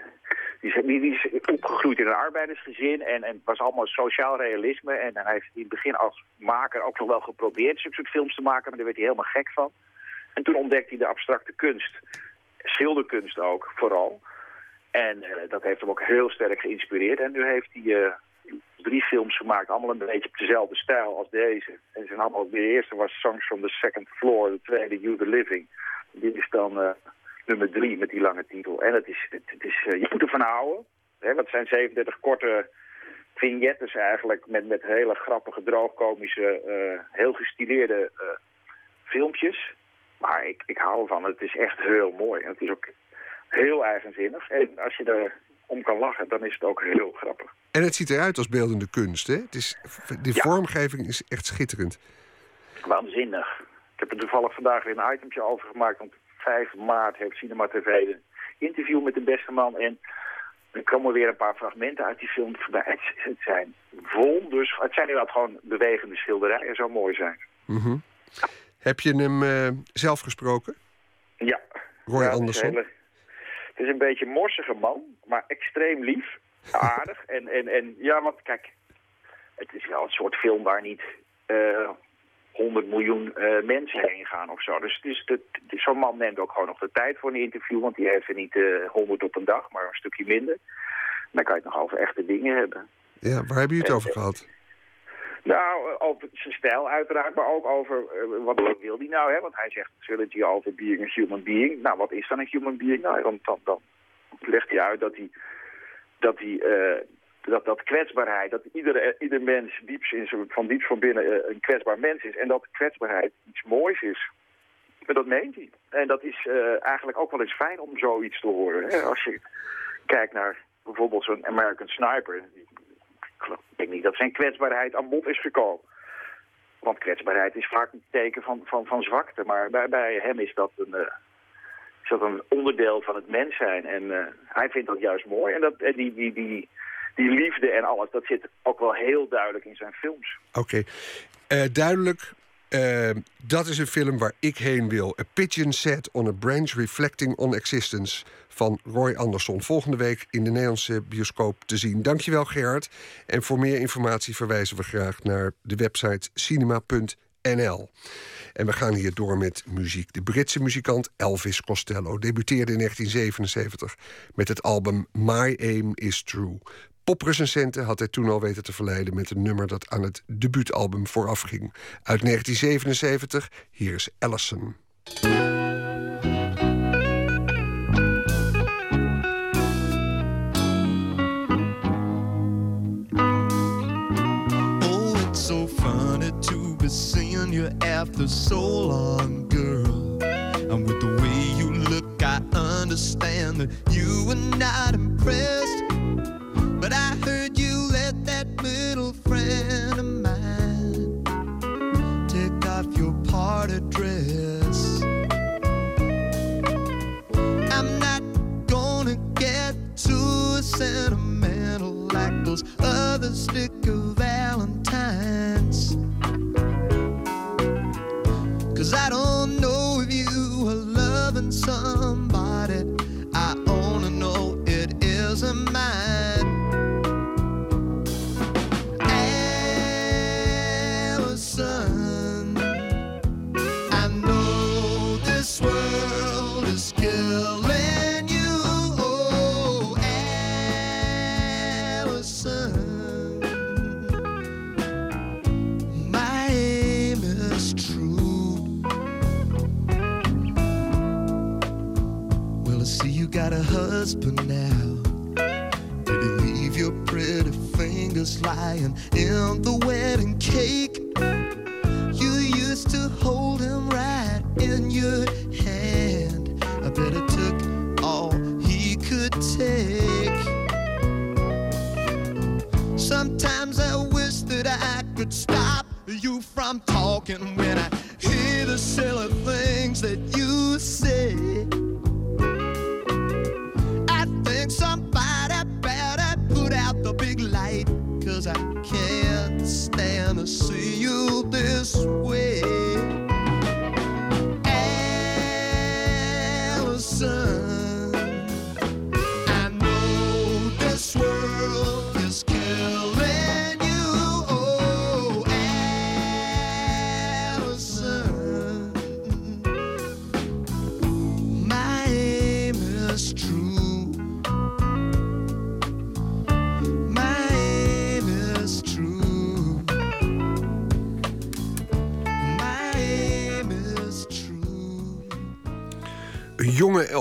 Speaker 13: die, is, is opgegroeid in een arbeidersgezin en, en was allemaal sociaal realisme. En hij heeft in het begin als maker ook nog wel geprobeerd zulke soort films te maken, maar daar werd hij helemaal gek van. En toen ontdekte hij de abstracte kunst, schilderkunst ook vooral. En eh, dat heeft hem ook heel sterk geïnspireerd. En nu heeft hij eh, drie films gemaakt, allemaal een beetje op dezelfde stijl als deze. En zijn allemaal, de eerste was Songs from the Second Floor, de tweede You the Living. Dit is dan eh, nummer drie met die lange titel. En het is, het, het is, eh, je moet ervan houden. Hè, want het zijn 37 korte vignettes eigenlijk met, met hele grappige, droogkomische, eh, heel gestileerde eh, filmpjes. Maar ik, ik hou ervan. Het is echt heel mooi. En het is ook heel eigenzinnig. En als je er om kan lachen, dan is het ook heel grappig.
Speaker 2: En het ziet eruit als beeldende kunst, hè? Het is, de vormgeving is echt schitterend.
Speaker 13: Waanzinnig. Ik heb er toevallig vandaag weer een itemtje over gemaakt. Want 5 maart heeft Cinema TV een interview met de beste man. En er komen weer een paar fragmenten uit die film voorbij. (laughs) Het, het zijn wonders. Het zijn inderdaad gewoon bewegende schilderijen. Zo mooi zijn.
Speaker 2: Mhm. Heb je hem eh, zelf gesproken?
Speaker 13: Ja.
Speaker 2: Roy
Speaker 13: Ja, het is
Speaker 2: Anderson?
Speaker 13: hele- Het is een beetje een morsige man, maar extreem lief, aardig. (laughs) en, en, en ja, want kijk, het is wel een soort film waar niet eh 100 miljoen eh, mensen heen gaan of zo. Dus is- zo'n man neemt ook gewoon nog de tijd voor een interview, want die heeft er niet eh 100 op een dag, maar een stukje minder. Dan kan je het nog over echte dingen hebben.
Speaker 2: Ja, waar hebben jullie het over gehad?
Speaker 13: Nou, eh, over zijn stijl uiteraard, maar ook over eh, wat wil hij nou, hè? Want hij zegt trilogy over being a human being. Nou, wat is dan een human being? Nou, dan, dan, dan legt hij uit dat hij, dat hij eh, dat, dat kwetsbaarheid, dat iedere, ieder mens dieps van diep van binnen eh, een kwetsbaar mens is. En dat kwetsbaarheid iets moois is. En dat meent hij. En dat is eh, eigenlijk ook wel eens fijn om zoiets te horen. Hè? Als je kijkt naar bijvoorbeeld zo'n American Sniper. Ik denk niet dat zijn kwetsbaarheid aan bod is gekomen. Want kwetsbaarheid is vaak een teken van, van, van zwakte. Maar bij, bij hem is dat een... eh, is een onderdeel van het mens zijn. En hij vindt dat juist mooi. En, dat, die, die, die, die liefde en alles, dat zit ook wel heel duidelijk in zijn films.
Speaker 2: Oké, Eh, duidelijk. eh, dat is een film waar ik heen wil. A Pigeon Set on a Branch Reflecting on Existence van Roy Anderson. Volgende week in de Nederlandse bioscoop te zien. Dankjewel Gerard. En voor meer informatie verwijzen we graag naar de website cinema.nl. En we gaan hier door met muziek. De Britse muzikant Elvis Costello debuteerde in 1977 met het album My Aim Is True. Poprecensenten had hij toen al weten te verleiden met een nummer dat aan het debuutalbum voorafging. Uit 1977, hier is Allison.
Speaker 14: Oh, it's so funny to be seeing you after so long, girl. And with the way you look, I understand that you were not impressed. But I heard you let that little friend of mine take off your party dress. I'm not gonna get too sentimental like those other sticker valentines. Cause I don't know if you are loving somebody. Fingers lying in the wedding cake? You used to hold him right in your hand. I bet it took all he could take. Sometimes I wish that I could stop you from talking when I hear the silly things that see you this way.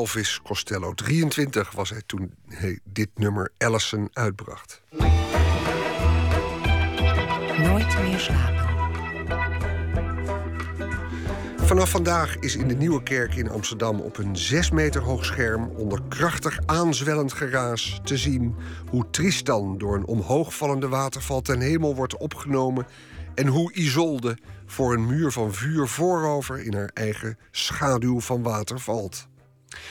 Speaker 2: Elvis Costello, 23 was hij toen hij dit nummer Allison uitbracht.
Speaker 5: Nooit meer slapen.
Speaker 2: Vanaf vandaag is in de Nieuwe Kerk in Amsterdam op een 6 meter hoog scherm onder krachtig aanzwellend geraas te zien hoe Tristan door een omhoogvallende waterval ten hemel wordt opgenomen en hoe Isolde voor een muur van vuur voorover in haar eigen schaduw van water valt.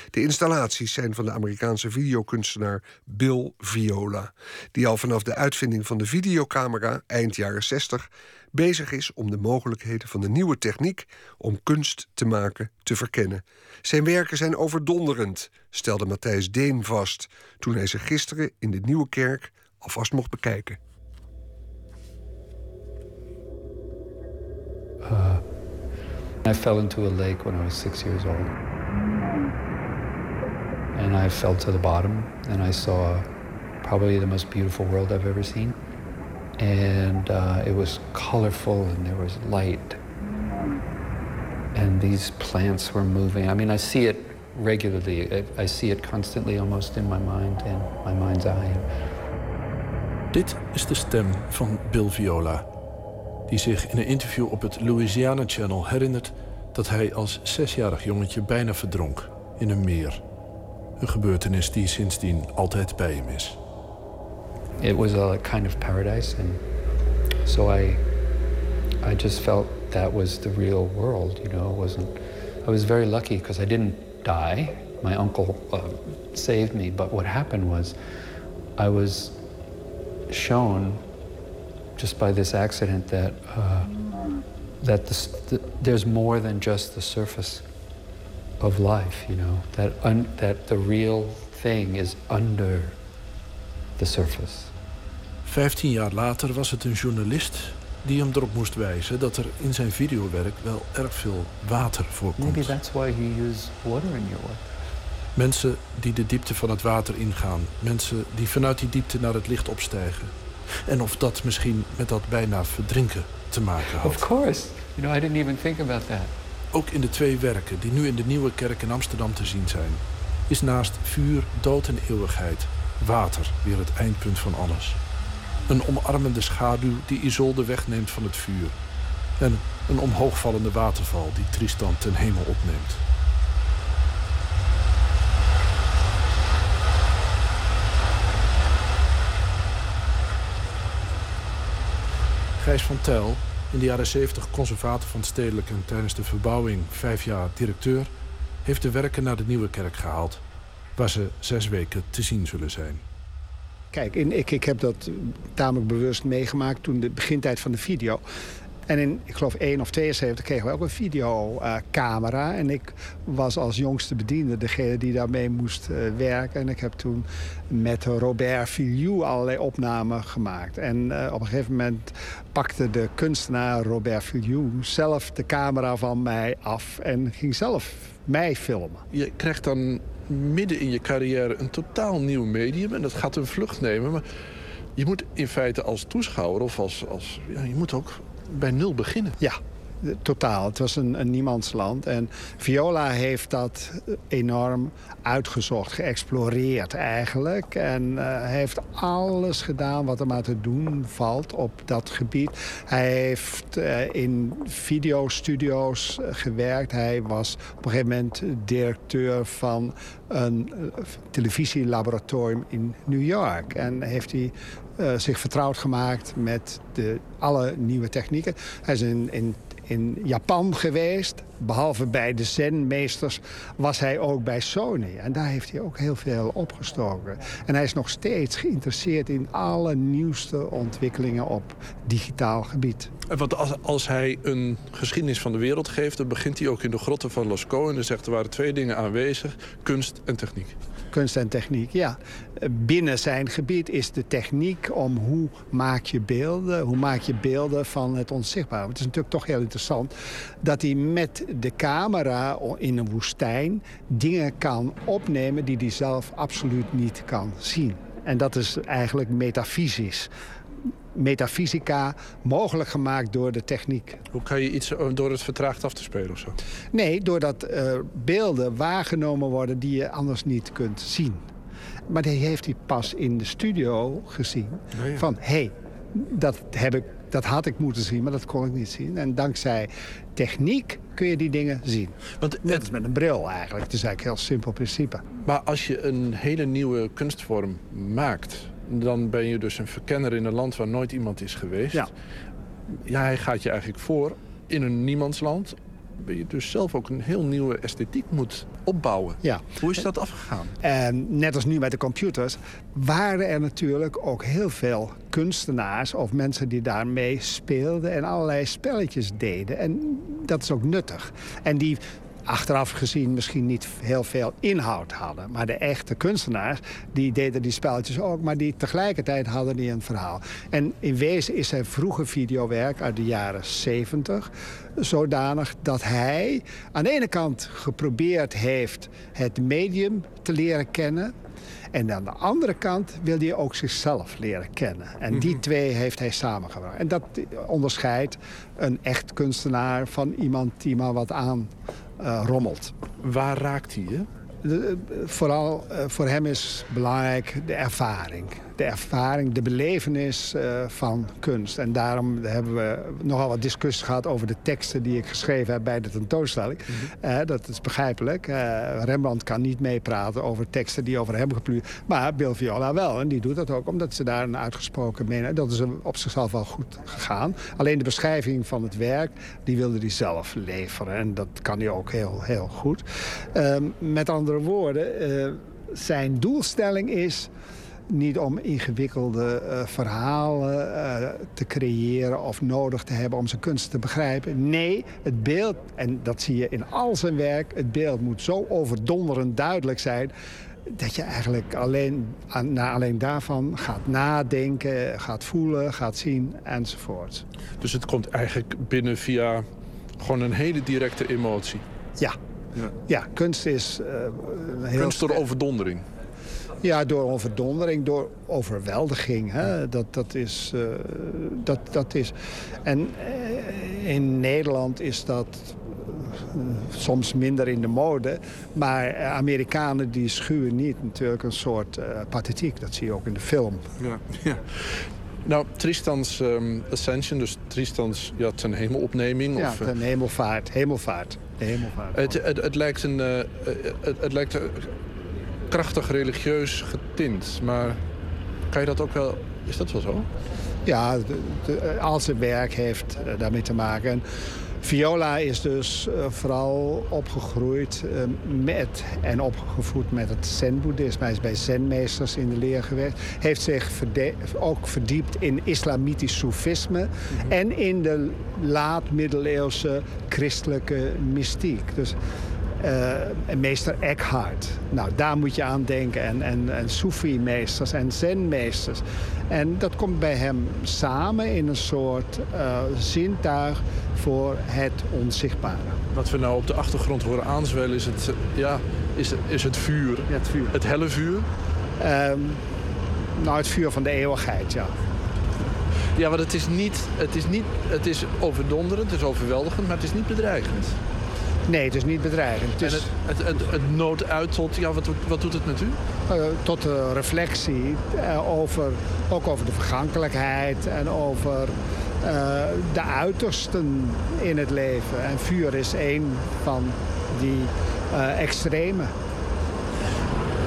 Speaker 2: De installaties zijn van de Amerikaanse videokunstenaar Bill Viola, die al vanaf de uitvinding van de videocamera eind jaren 60 bezig is om de mogelijkheden van de nieuwe techniek om kunst te maken te verkennen. Zijn werken zijn overdonderend, stelde Matthijs Deen vast toen hij ze gisteren in de Nieuwe Kerk alvast mocht bekijken.
Speaker 15: Uh, I fell into a lake when I was six years old. And I fell to the bottom, and I saw probably the most beautiful world I've ever seen. and uh, it was colorful and there was light. And these plants were moving. I mean, I see it regularly. I, I see it constantly almost in my mind, in my mind's eye.
Speaker 16: Dit is de stem van Bill Viola, die zich in een interview op het Louisiana Channel herinnert dat hij als zesjarig jongetje bijna verdronk in een meer. Een gebeurtenis die sindsdien altijd bij hem is.
Speaker 15: It was a kind of paradise, and so I, I just felt that was the real world. You know, it wasn't. I was very lucky because I didn't die. My uncle uh, saved me, but what happened was, I was shown just by this accident that uh, that the, the, there's more than just the surface of life. You know that un, that the real thing is under the surface.
Speaker 16: Vijftien jaar later was het een journalist die hem erop moest wijzen dat er in zijn videowerk wel erg veel water voorkomt.
Speaker 15: Maybe that's why you use water in your work.
Speaker 16: Mensen die de diepte van het water ingaan. Mensen die vanuit die diepte naar het licht opstijgen. En of dat misschien met dat bijna verdrinken te maken had.
Speaker 15: Of course. You know, I didn't even think about that.
Speaker 16: Ook in de twee werken die nu in de Nieuwe Kerk in Amsterdam te zien zijn... is naast vuur, dood en eeuwigheid water weer het eindpunt van alles. Een omarmende schaduw die Isolde wegneemt van het vuur. En een omhoogvallende waterval die Tristan ten hemel opneemt. Gijs van Tel, in de jaren 70 conservator van het Stedelijk en tijdens de verbouwing vijf jaar directeur, heeft de werken naar de Nieuwe Kerk gehaald, waar ze zes weken te zien zullen zijn.
Speaker 17: Kijk, ik, ik heb dat tamelijk bewust meegemaakt toen de begintijd van de video. En in, ik geloof 1 of 72 kregen we ook een videocamera. en ik was als jongste bediende degene die daarmee moest uh, werken. En ik heb toen met Robert Filiou allerlei opnamen gemaakt. En uh, op een gegeven moment pakte de kunstenaar Robert Filiou zelf de camera van mij af. En ging zelf mij filmen.
Speaker 16: Je krijgt dan midden in je carrière een totaal nieuw medium. En dat gaat een vlucht nemen. Maar je moet in feite als toeschouwer of als... als ja, je moet ook bij nul beginnen.
Speaker 17: Ja, totaal. Het was een, een niemandsland. En Viola heeft dat enorm uitgezocht, geëxploreerd eigenlijk. En uh, heeft alles gedaan wat er maar te doen valt op dat gebied. Hij heeft uh, in videostudio's gewerkt. Hij was op een gegeven moment directeur van een televisielaboratorium in New York. En heeft hij uh, zich vertrouwd gemaakt met de, alle nieuwe technieken. Hij is in, in, in Japan geweest. Behalve bij de zenmeesters was hij ook bij Sony. En daar heeft hij ook heel veel opgestoken. En hij is nog steeds geïnteresseerd in alle nieuwste ontwikkelingen op digitaal gebied.
Speaker 16: Want als, als hij een geschiedenis van de wereld geeft... dan begint hij ook in de grotten van Lascaux... en dan zegt er waren twee dingen aanwezig, kunst en techniek
Speaker 17: kunst en techniek, ja. Binnen zijn gebied is de techniek om hoe maak je beelden... hoe maak je beelden van het onzichtbare. Het is natuurlijk toch heel interessant dat hij met de camera in een woestijn... dingen kan opnemen die hij zelf absoluut niet kan zien. En dat is eigenlijk metafysisch metafysica mogelijk gemaakt door de techniek.
Speaker 16: Hoe kan je iets door het vertraagd af te spelen of zo?
Speaker 17: Nee, doordat uh, beelden waargenomen worden die je anders niet kunt zien. Maar die heeft hij pas in de studio gezien. Oh ja. Van, hé, hey, dat, heb ik, dat had ik moeten zien, maar dat kon ik niet zien. En dankzij techniek kun je die dingen zien. Want Net als met een bril eigenlijk. Het is eigenlijk een heel simpel principe.
Speaker 16: Maar als je een hele nieuwe kunstvorm maakt dan ben je dus een verkenner in een land waar nooit iemand is geweest. Ja. Ja, hij gaat je eigenlijk voor in een niemandsland. Ben je dus zelf ook een heel nieuwe esthetiek moet opbouwen.
Speaker 17: Ja.
Speaker 16: Hoe is dat afgegaan?
Speaker 17: En net als nu met de computers waren er natuurlijk ook heel veel kunstenaars of mensen die daarmee speelden en allerlei spelletjes deden. En dat is ook nuttig. En die achteraf gezien misschien niet heel veel inhoud hadden. Maar de echte kunstenaars, die deden die spelletjes ook... maar die tegelijkertijd hadden die een verhaal. En in wezen is zijn vroege videowerk uit de jaren 70 zodanig dat hij aan de ene kant geprobeerd heeft... het medium te leren kennen... En aan de andere kant wil hij ook zichzelf leren kennen. En die
Speaker 16: Mhm.
Speaker 17: twee heeft hij samengebracht. En dat onderscheidt een echt kunstenaar van iemand die maar wat aan rommelt.
Speaker 16: Waar raakt hij je?
Speaker 17: De- eh, vooral eh, voor hem is belangrijk de ervaring. De ervaring, de belevenis eh, van kunst. En daarom hebben we nogal wat discussies gehad over de teksten die ik geschreven heb bij de tentoonstelling. Eh, dat is begrijpelijk. Rembrandt kan niet meepraten over teksten die over hem gepluurd. Maar Bill Viola wel. En die doet dat ook omdat ze daar een uitgesproken mening. Dat is op zichzelf wel goed gegaan. Alleen de beschrijving van het werk, die wilde hij zelf leveren. En dat kan hij ook heel, heel goed. Ehm, met andere woorden, eh, zijn doelstelling is niet om ingewikkelde eh, verhalen eh, te creëren of nodig te hebben om zijn kunst te begrijpen. Nee, het beeld, en dat zie je in al zijn werk, het beeld moet zo overdonderend duidelijk zijn dat je eigenlijk alleen, na alleen daarvan gaat nadenken, gaat voelen, gaat zien enzovoort.
Speaker 16: Dus het komt eigenlijk binnen via gewoon een hele directe emotie.
Speaker 17: Ja,
Speaker 16: Ja.
Speaker 17: ja kunst is eh, een heel
Speaker 16: Kunst door overdondering.
Speaker 17: Ja, door overdondering, door overweldiging. Hè? Dat, dat, is, eh, dat, dat is. En eh, in Nederland is dat soms minder in de mode. Maar Amerikanen die schuwen niet natuurlijk een soort eh, pathetiek. Dat zie je ook in de film.
Speaker 16: Ja, (laughs) ja. Nou, Tristans ehm, Ascension, dus Tristans ja, ten hemelopneming.
Speaker 17: Ja,
Speaker 16: of,
Speaker 17: een hemelvaart. Hemelvaart. De hemelvaart.
Speaker 16: het, het, het lijkt een, eh, eh, het, het lijkt eh, krachtig religieus getint, maar kan je dat ook wel... Is dat wel zo?
Speaker 17: Ja, de, de- al zijn werk heeft eh, daarmee te maken. En Viola is dus eh, vooral opgegroeid eh, met en opgevoed met het zen-boeddhisme. Hij is bij zenmeesters in de leer geweest. Heeft zich verde- ook verdiept in islamitisch soefisme... en in de laat-middeleeuwse christelijke mystiek. Dus en meester Eckhart. Nou, daar moet je aan denken. En, en, en Soefi-meesters en Zen-meesters. En dat komt bij hem samen in een soort eh, zintuig voor het onzichtbare.
Speaker 16: Wat we nou op de achtergrond horen aanzwellen is het, eh, ja, is, is het vuur.
Speaker 17: het vuur.
Speaker 16: Het helle vuur.
Speaker 17: Ehm, nou, het vuur van de eeuwigheid, ja.
Speaker 16: Ja, want het is niet, het is niet, het is overdonderend, het is overweldigend, maar het is niet bedreigend.
Speaker 17: Nee, het is niet bedreigend. Het
Speaker 16: En
Speaker 17: is
Speaker 16: het, het, het, het tot, ja, wat, wat doet het met u?
Speaker 17: eh, tot de reflectie eh, over, ook over de vergankelijkheid en over eh, de uitersten in het leven. En vuur is een van die extreme.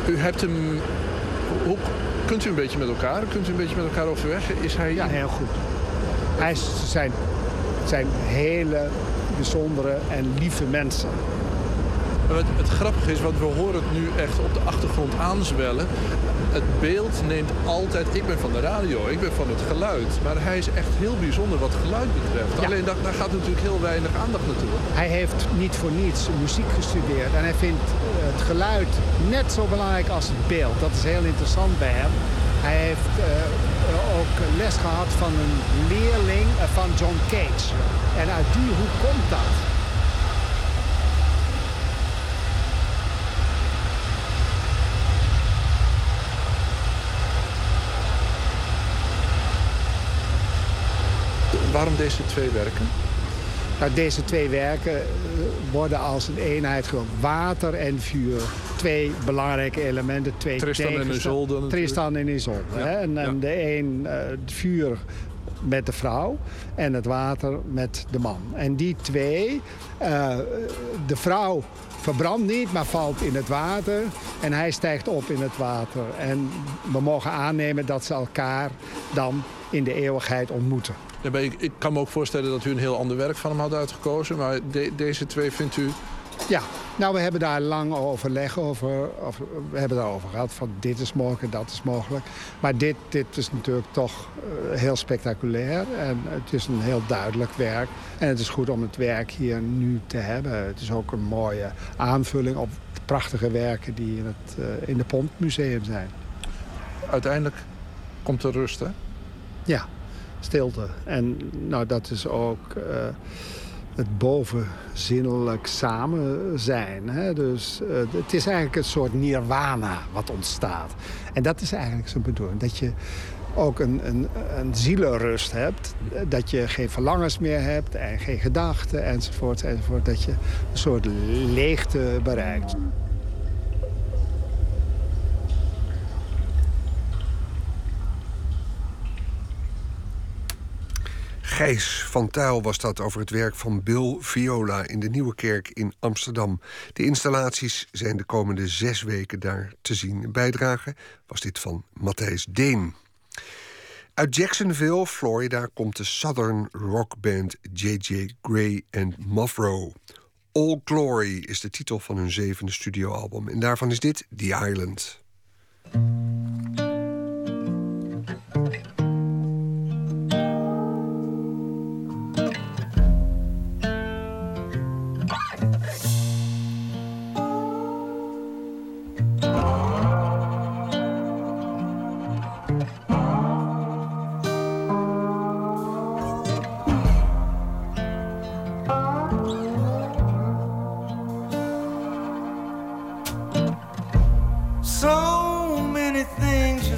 Speaker 16: U hebt hem, hoe, kunt u een beetje met elkaar, kunt u een beetje met elkaar overweg? Is hij...
Speaker 17: Ja, heel goed. Hij is, zijn, zijn hele bijzondere en lieve mensen.
Speaker 16: Het, het grappige is, want we horen het nu echt op de achtergrond aanzwellen. Het beeld neemt altijd... Ik ben van de radio, ik ben van het geluid. Maar hij is echt heel bijzonder wat geluid betreft. Alleen daar, daar gaat natuurlijk heel weinig aandacht naartoe.
Speaker 17: Hij heeft niet voor niets muziek gestudeerd. En hij vindt eh, het geluid net zo belangrijk als het beeld. Dat is heel interessant bij hem. Hij heeft eh, ook les gehad van een leerling eh, van John Cage. En uit die hoek komt dat.
Speaker 16: Waarom deze twee werken?
Speaker 17: Nou, deze twee werken eh, worden als een eenheid gewoon water en vuur. Twee belangrijke elementen. Twee
Speaker 16: Tristan en Isolde natuurlijk.
Speaker 17: Tristan en Isolde. hè. En, en de een eh, het vuur met de vrouw en het water met de man. En die twee, eh, de vrouw verbrandt niet, maar valt in het water. En hij stijgt op in het water. En we mogen aannemen dat ze elkaar dan in de eeuwigheid ontmoeten.
Speaker 16: Maar ik, ik kan me ook voorstellen dat u een heel ander werk van hem had uitgekozen. Maar de- deze twee vindt u
Speaker 17: Ja, nou, we hebben daar lang overleg over. Of, we hebben daarover gehad van dit is mogelijk, dat is mogelijk. Maar dit, dit is natuurlijk toch eh, heel spectaculair. En het is een heel duidelijk werk. En het is goed om het werk hier nu te hebben. Het is ook een mooie aanvulling op de prachtige werken die in het uh, in de Pontmuseum zijn.
Speaker 16: Uiteindelijk komt er rust, hè?
Speaker 17: Ja, stilte. En nou, dat is ook... Uh, het bovenzinnelijk samen zijn. Hè? Dus uh, het is eigenlijk een soort nirwana wat ontstaat. En dat is eigenlijk zijn bedoeling. Dat je ook een, een, een zielenrust hebt. Dat je geen verlangens meer hebt en geen gedachten enzovoort, enzovoort. Dat je een soort leegte bereikt.
Speaker 18: Gijs van Tuil was dat over het werk van Bill Viola in de Nieuwe Kerk in Amsterdam. De installaties zijn de komende zes weken daar te zien. bijdrage was dit van Matthijs Deen. Uit Jacksonville, Florida, komt de Southern rock band J.J. Gray and Muffro. All Glory is de titel van hun zevende studioalbum. En daarvan is dit The Island.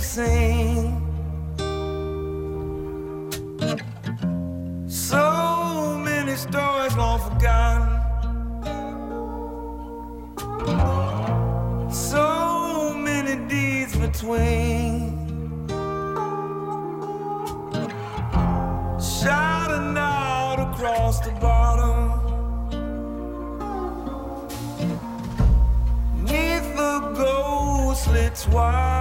Speaker 18: sing. So many stories long forgotten. So many deeds between. Shouting out across the bottom. Neath the ghostly twilight.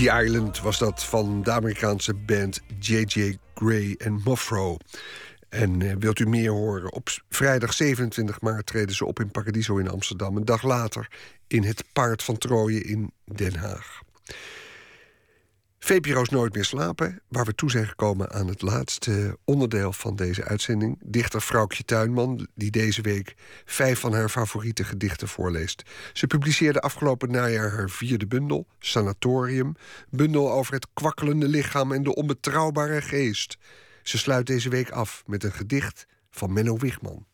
Speaker 2: The Island was dat van de Amerikaanse band J.J. Gray en Moffro. En eh, wilt u meer horen? Op vrijdag 27 maart treden ze op in Paradiso in Amsterdam. Een dag later in het Paard van Trooien in Den Haag. VPRO's Nooit meer slapen, waar we toe zijn gekomen aan het laatste onderdeel van deze uitzending. Dichter Vrouwtje Tuinman, die deze week vijf van haar favoriete gedichten voorleest. Ze publiceerde afgelopen najaar haar vierde bundel, Sanatorium. Bundel over het kwakkelende lichaam en de onbetrouwbare geest. Ze sluit deze week af met een gedicht van Menno Wigman.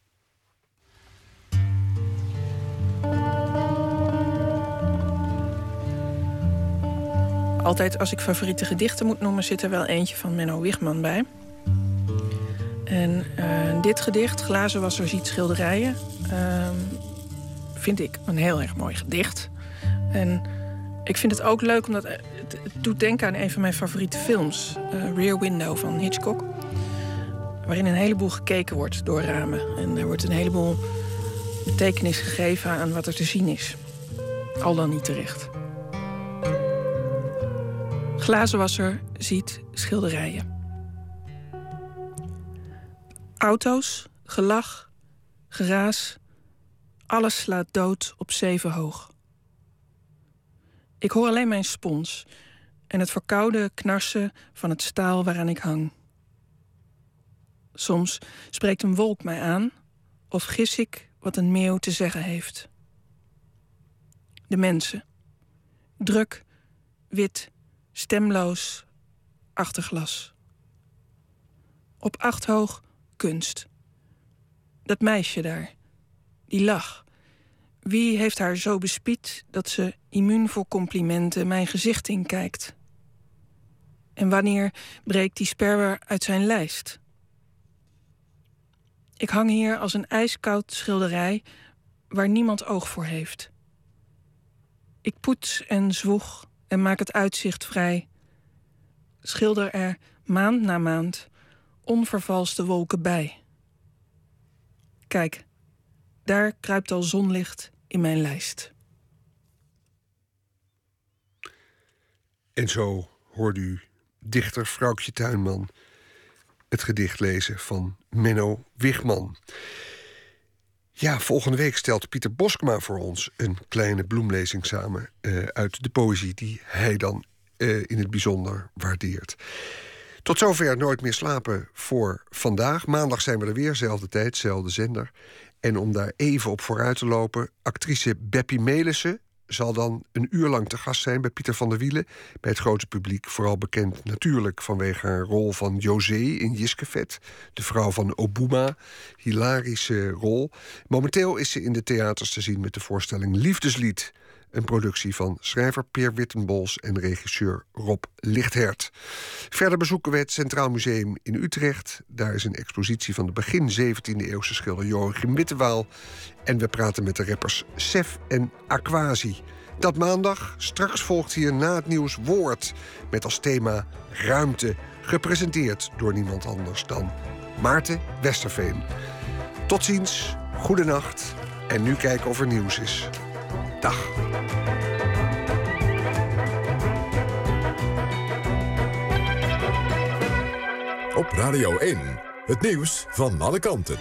Speaker 19: Altijd als ik favoriete gedichten moet noemen, zit er wel eentje van Menno Wigman bij. En uh, dit gedicht, Glazen was er ziet schilderijen, uh, vind ik een heel erg mooi gedicht. En ik vind het ook leuk omdat het, het doet denken aan een van mijn favoriete films, uh, Rear Window van Hitchcock. Waarin een heleboel gekeken wordt door ramen. En er wordt een heleboel betekenis gegeven aan wat er te zien is. Al dan niet terecht. Glazenwasser ziet schilderijen. Auto's, gelach, geraas, alles slaat dood op zeven hoog. Ik hoor alleen mijn spons en het verkoude knarsen van het staal waaraan ik hang. Soms spreekt een wolk mij aan of gis ik wat een meeuw te zeggen heeft. De mensen. Druk, wit, stemloos, achter glas. Op acht hoog kunst. Dat meisje daar, die lach. Wie heeft haar zo bespied dat ze immuun voor complimenten mijn gezicht inkijkt? En wanneer breekt die sperwer uit zijn lijst? Ik hang hier als een ijskoud schilderij waar niemand oog voor heeft. Ik poets en zwoeg en maak het uitzicht vrij. Schilder er maand na maand onvervalste wolken bij. Kijk, daar kruipt al zonlicht in mijn lijst.
Speaker 2: En zo hoorde u dichter Vrouwtje Tuinman het gedicht lezen van Menno Wigman. Ja, volgende week stelt Pieter Boskma voor ons een kleine bloemlezing samen uh, uit de poëzie die hij dan uh, in het bijzonder waardeert. Tot zover Nooit meer slapen voor vandaag. Maandag zijn we er weer, zelfde tijd, zelfde zender. En om daar even op vooruit te lopen, actrice Beppie Melissen zal dan een uur lang te gast zijn bij Pieter van der Wielen. Bij het grote publiek, vooral bekend natuurlijk vanwege haar rol van José in Jiskevet. De vrouw van Obuma. Hilarische rol. Momenteel is ze in de theaters te zien met de voorstelling Liefdeslied. Een productie van schrijver Peer Wittenbols en regisseur Rob Lichthert. Verder bezoeken we het Centraal Museum in Utrecht. Daar is een expositie van de begin 17e-eeuwse schilder Joachim Wittewaal. En we praten met de rappers Sef en Aquasi. Dat maandag. Straks volgt hier na het nieuws Woord. Met als thema ruimte. Gepresenteerd door niemand anders dan Maarten Westerveen. Tot ziens, goedenacht. En nu kijken of er nieuws is. Dag.
Speaker 4: Op Radio 1, het nieuws van alle kanten.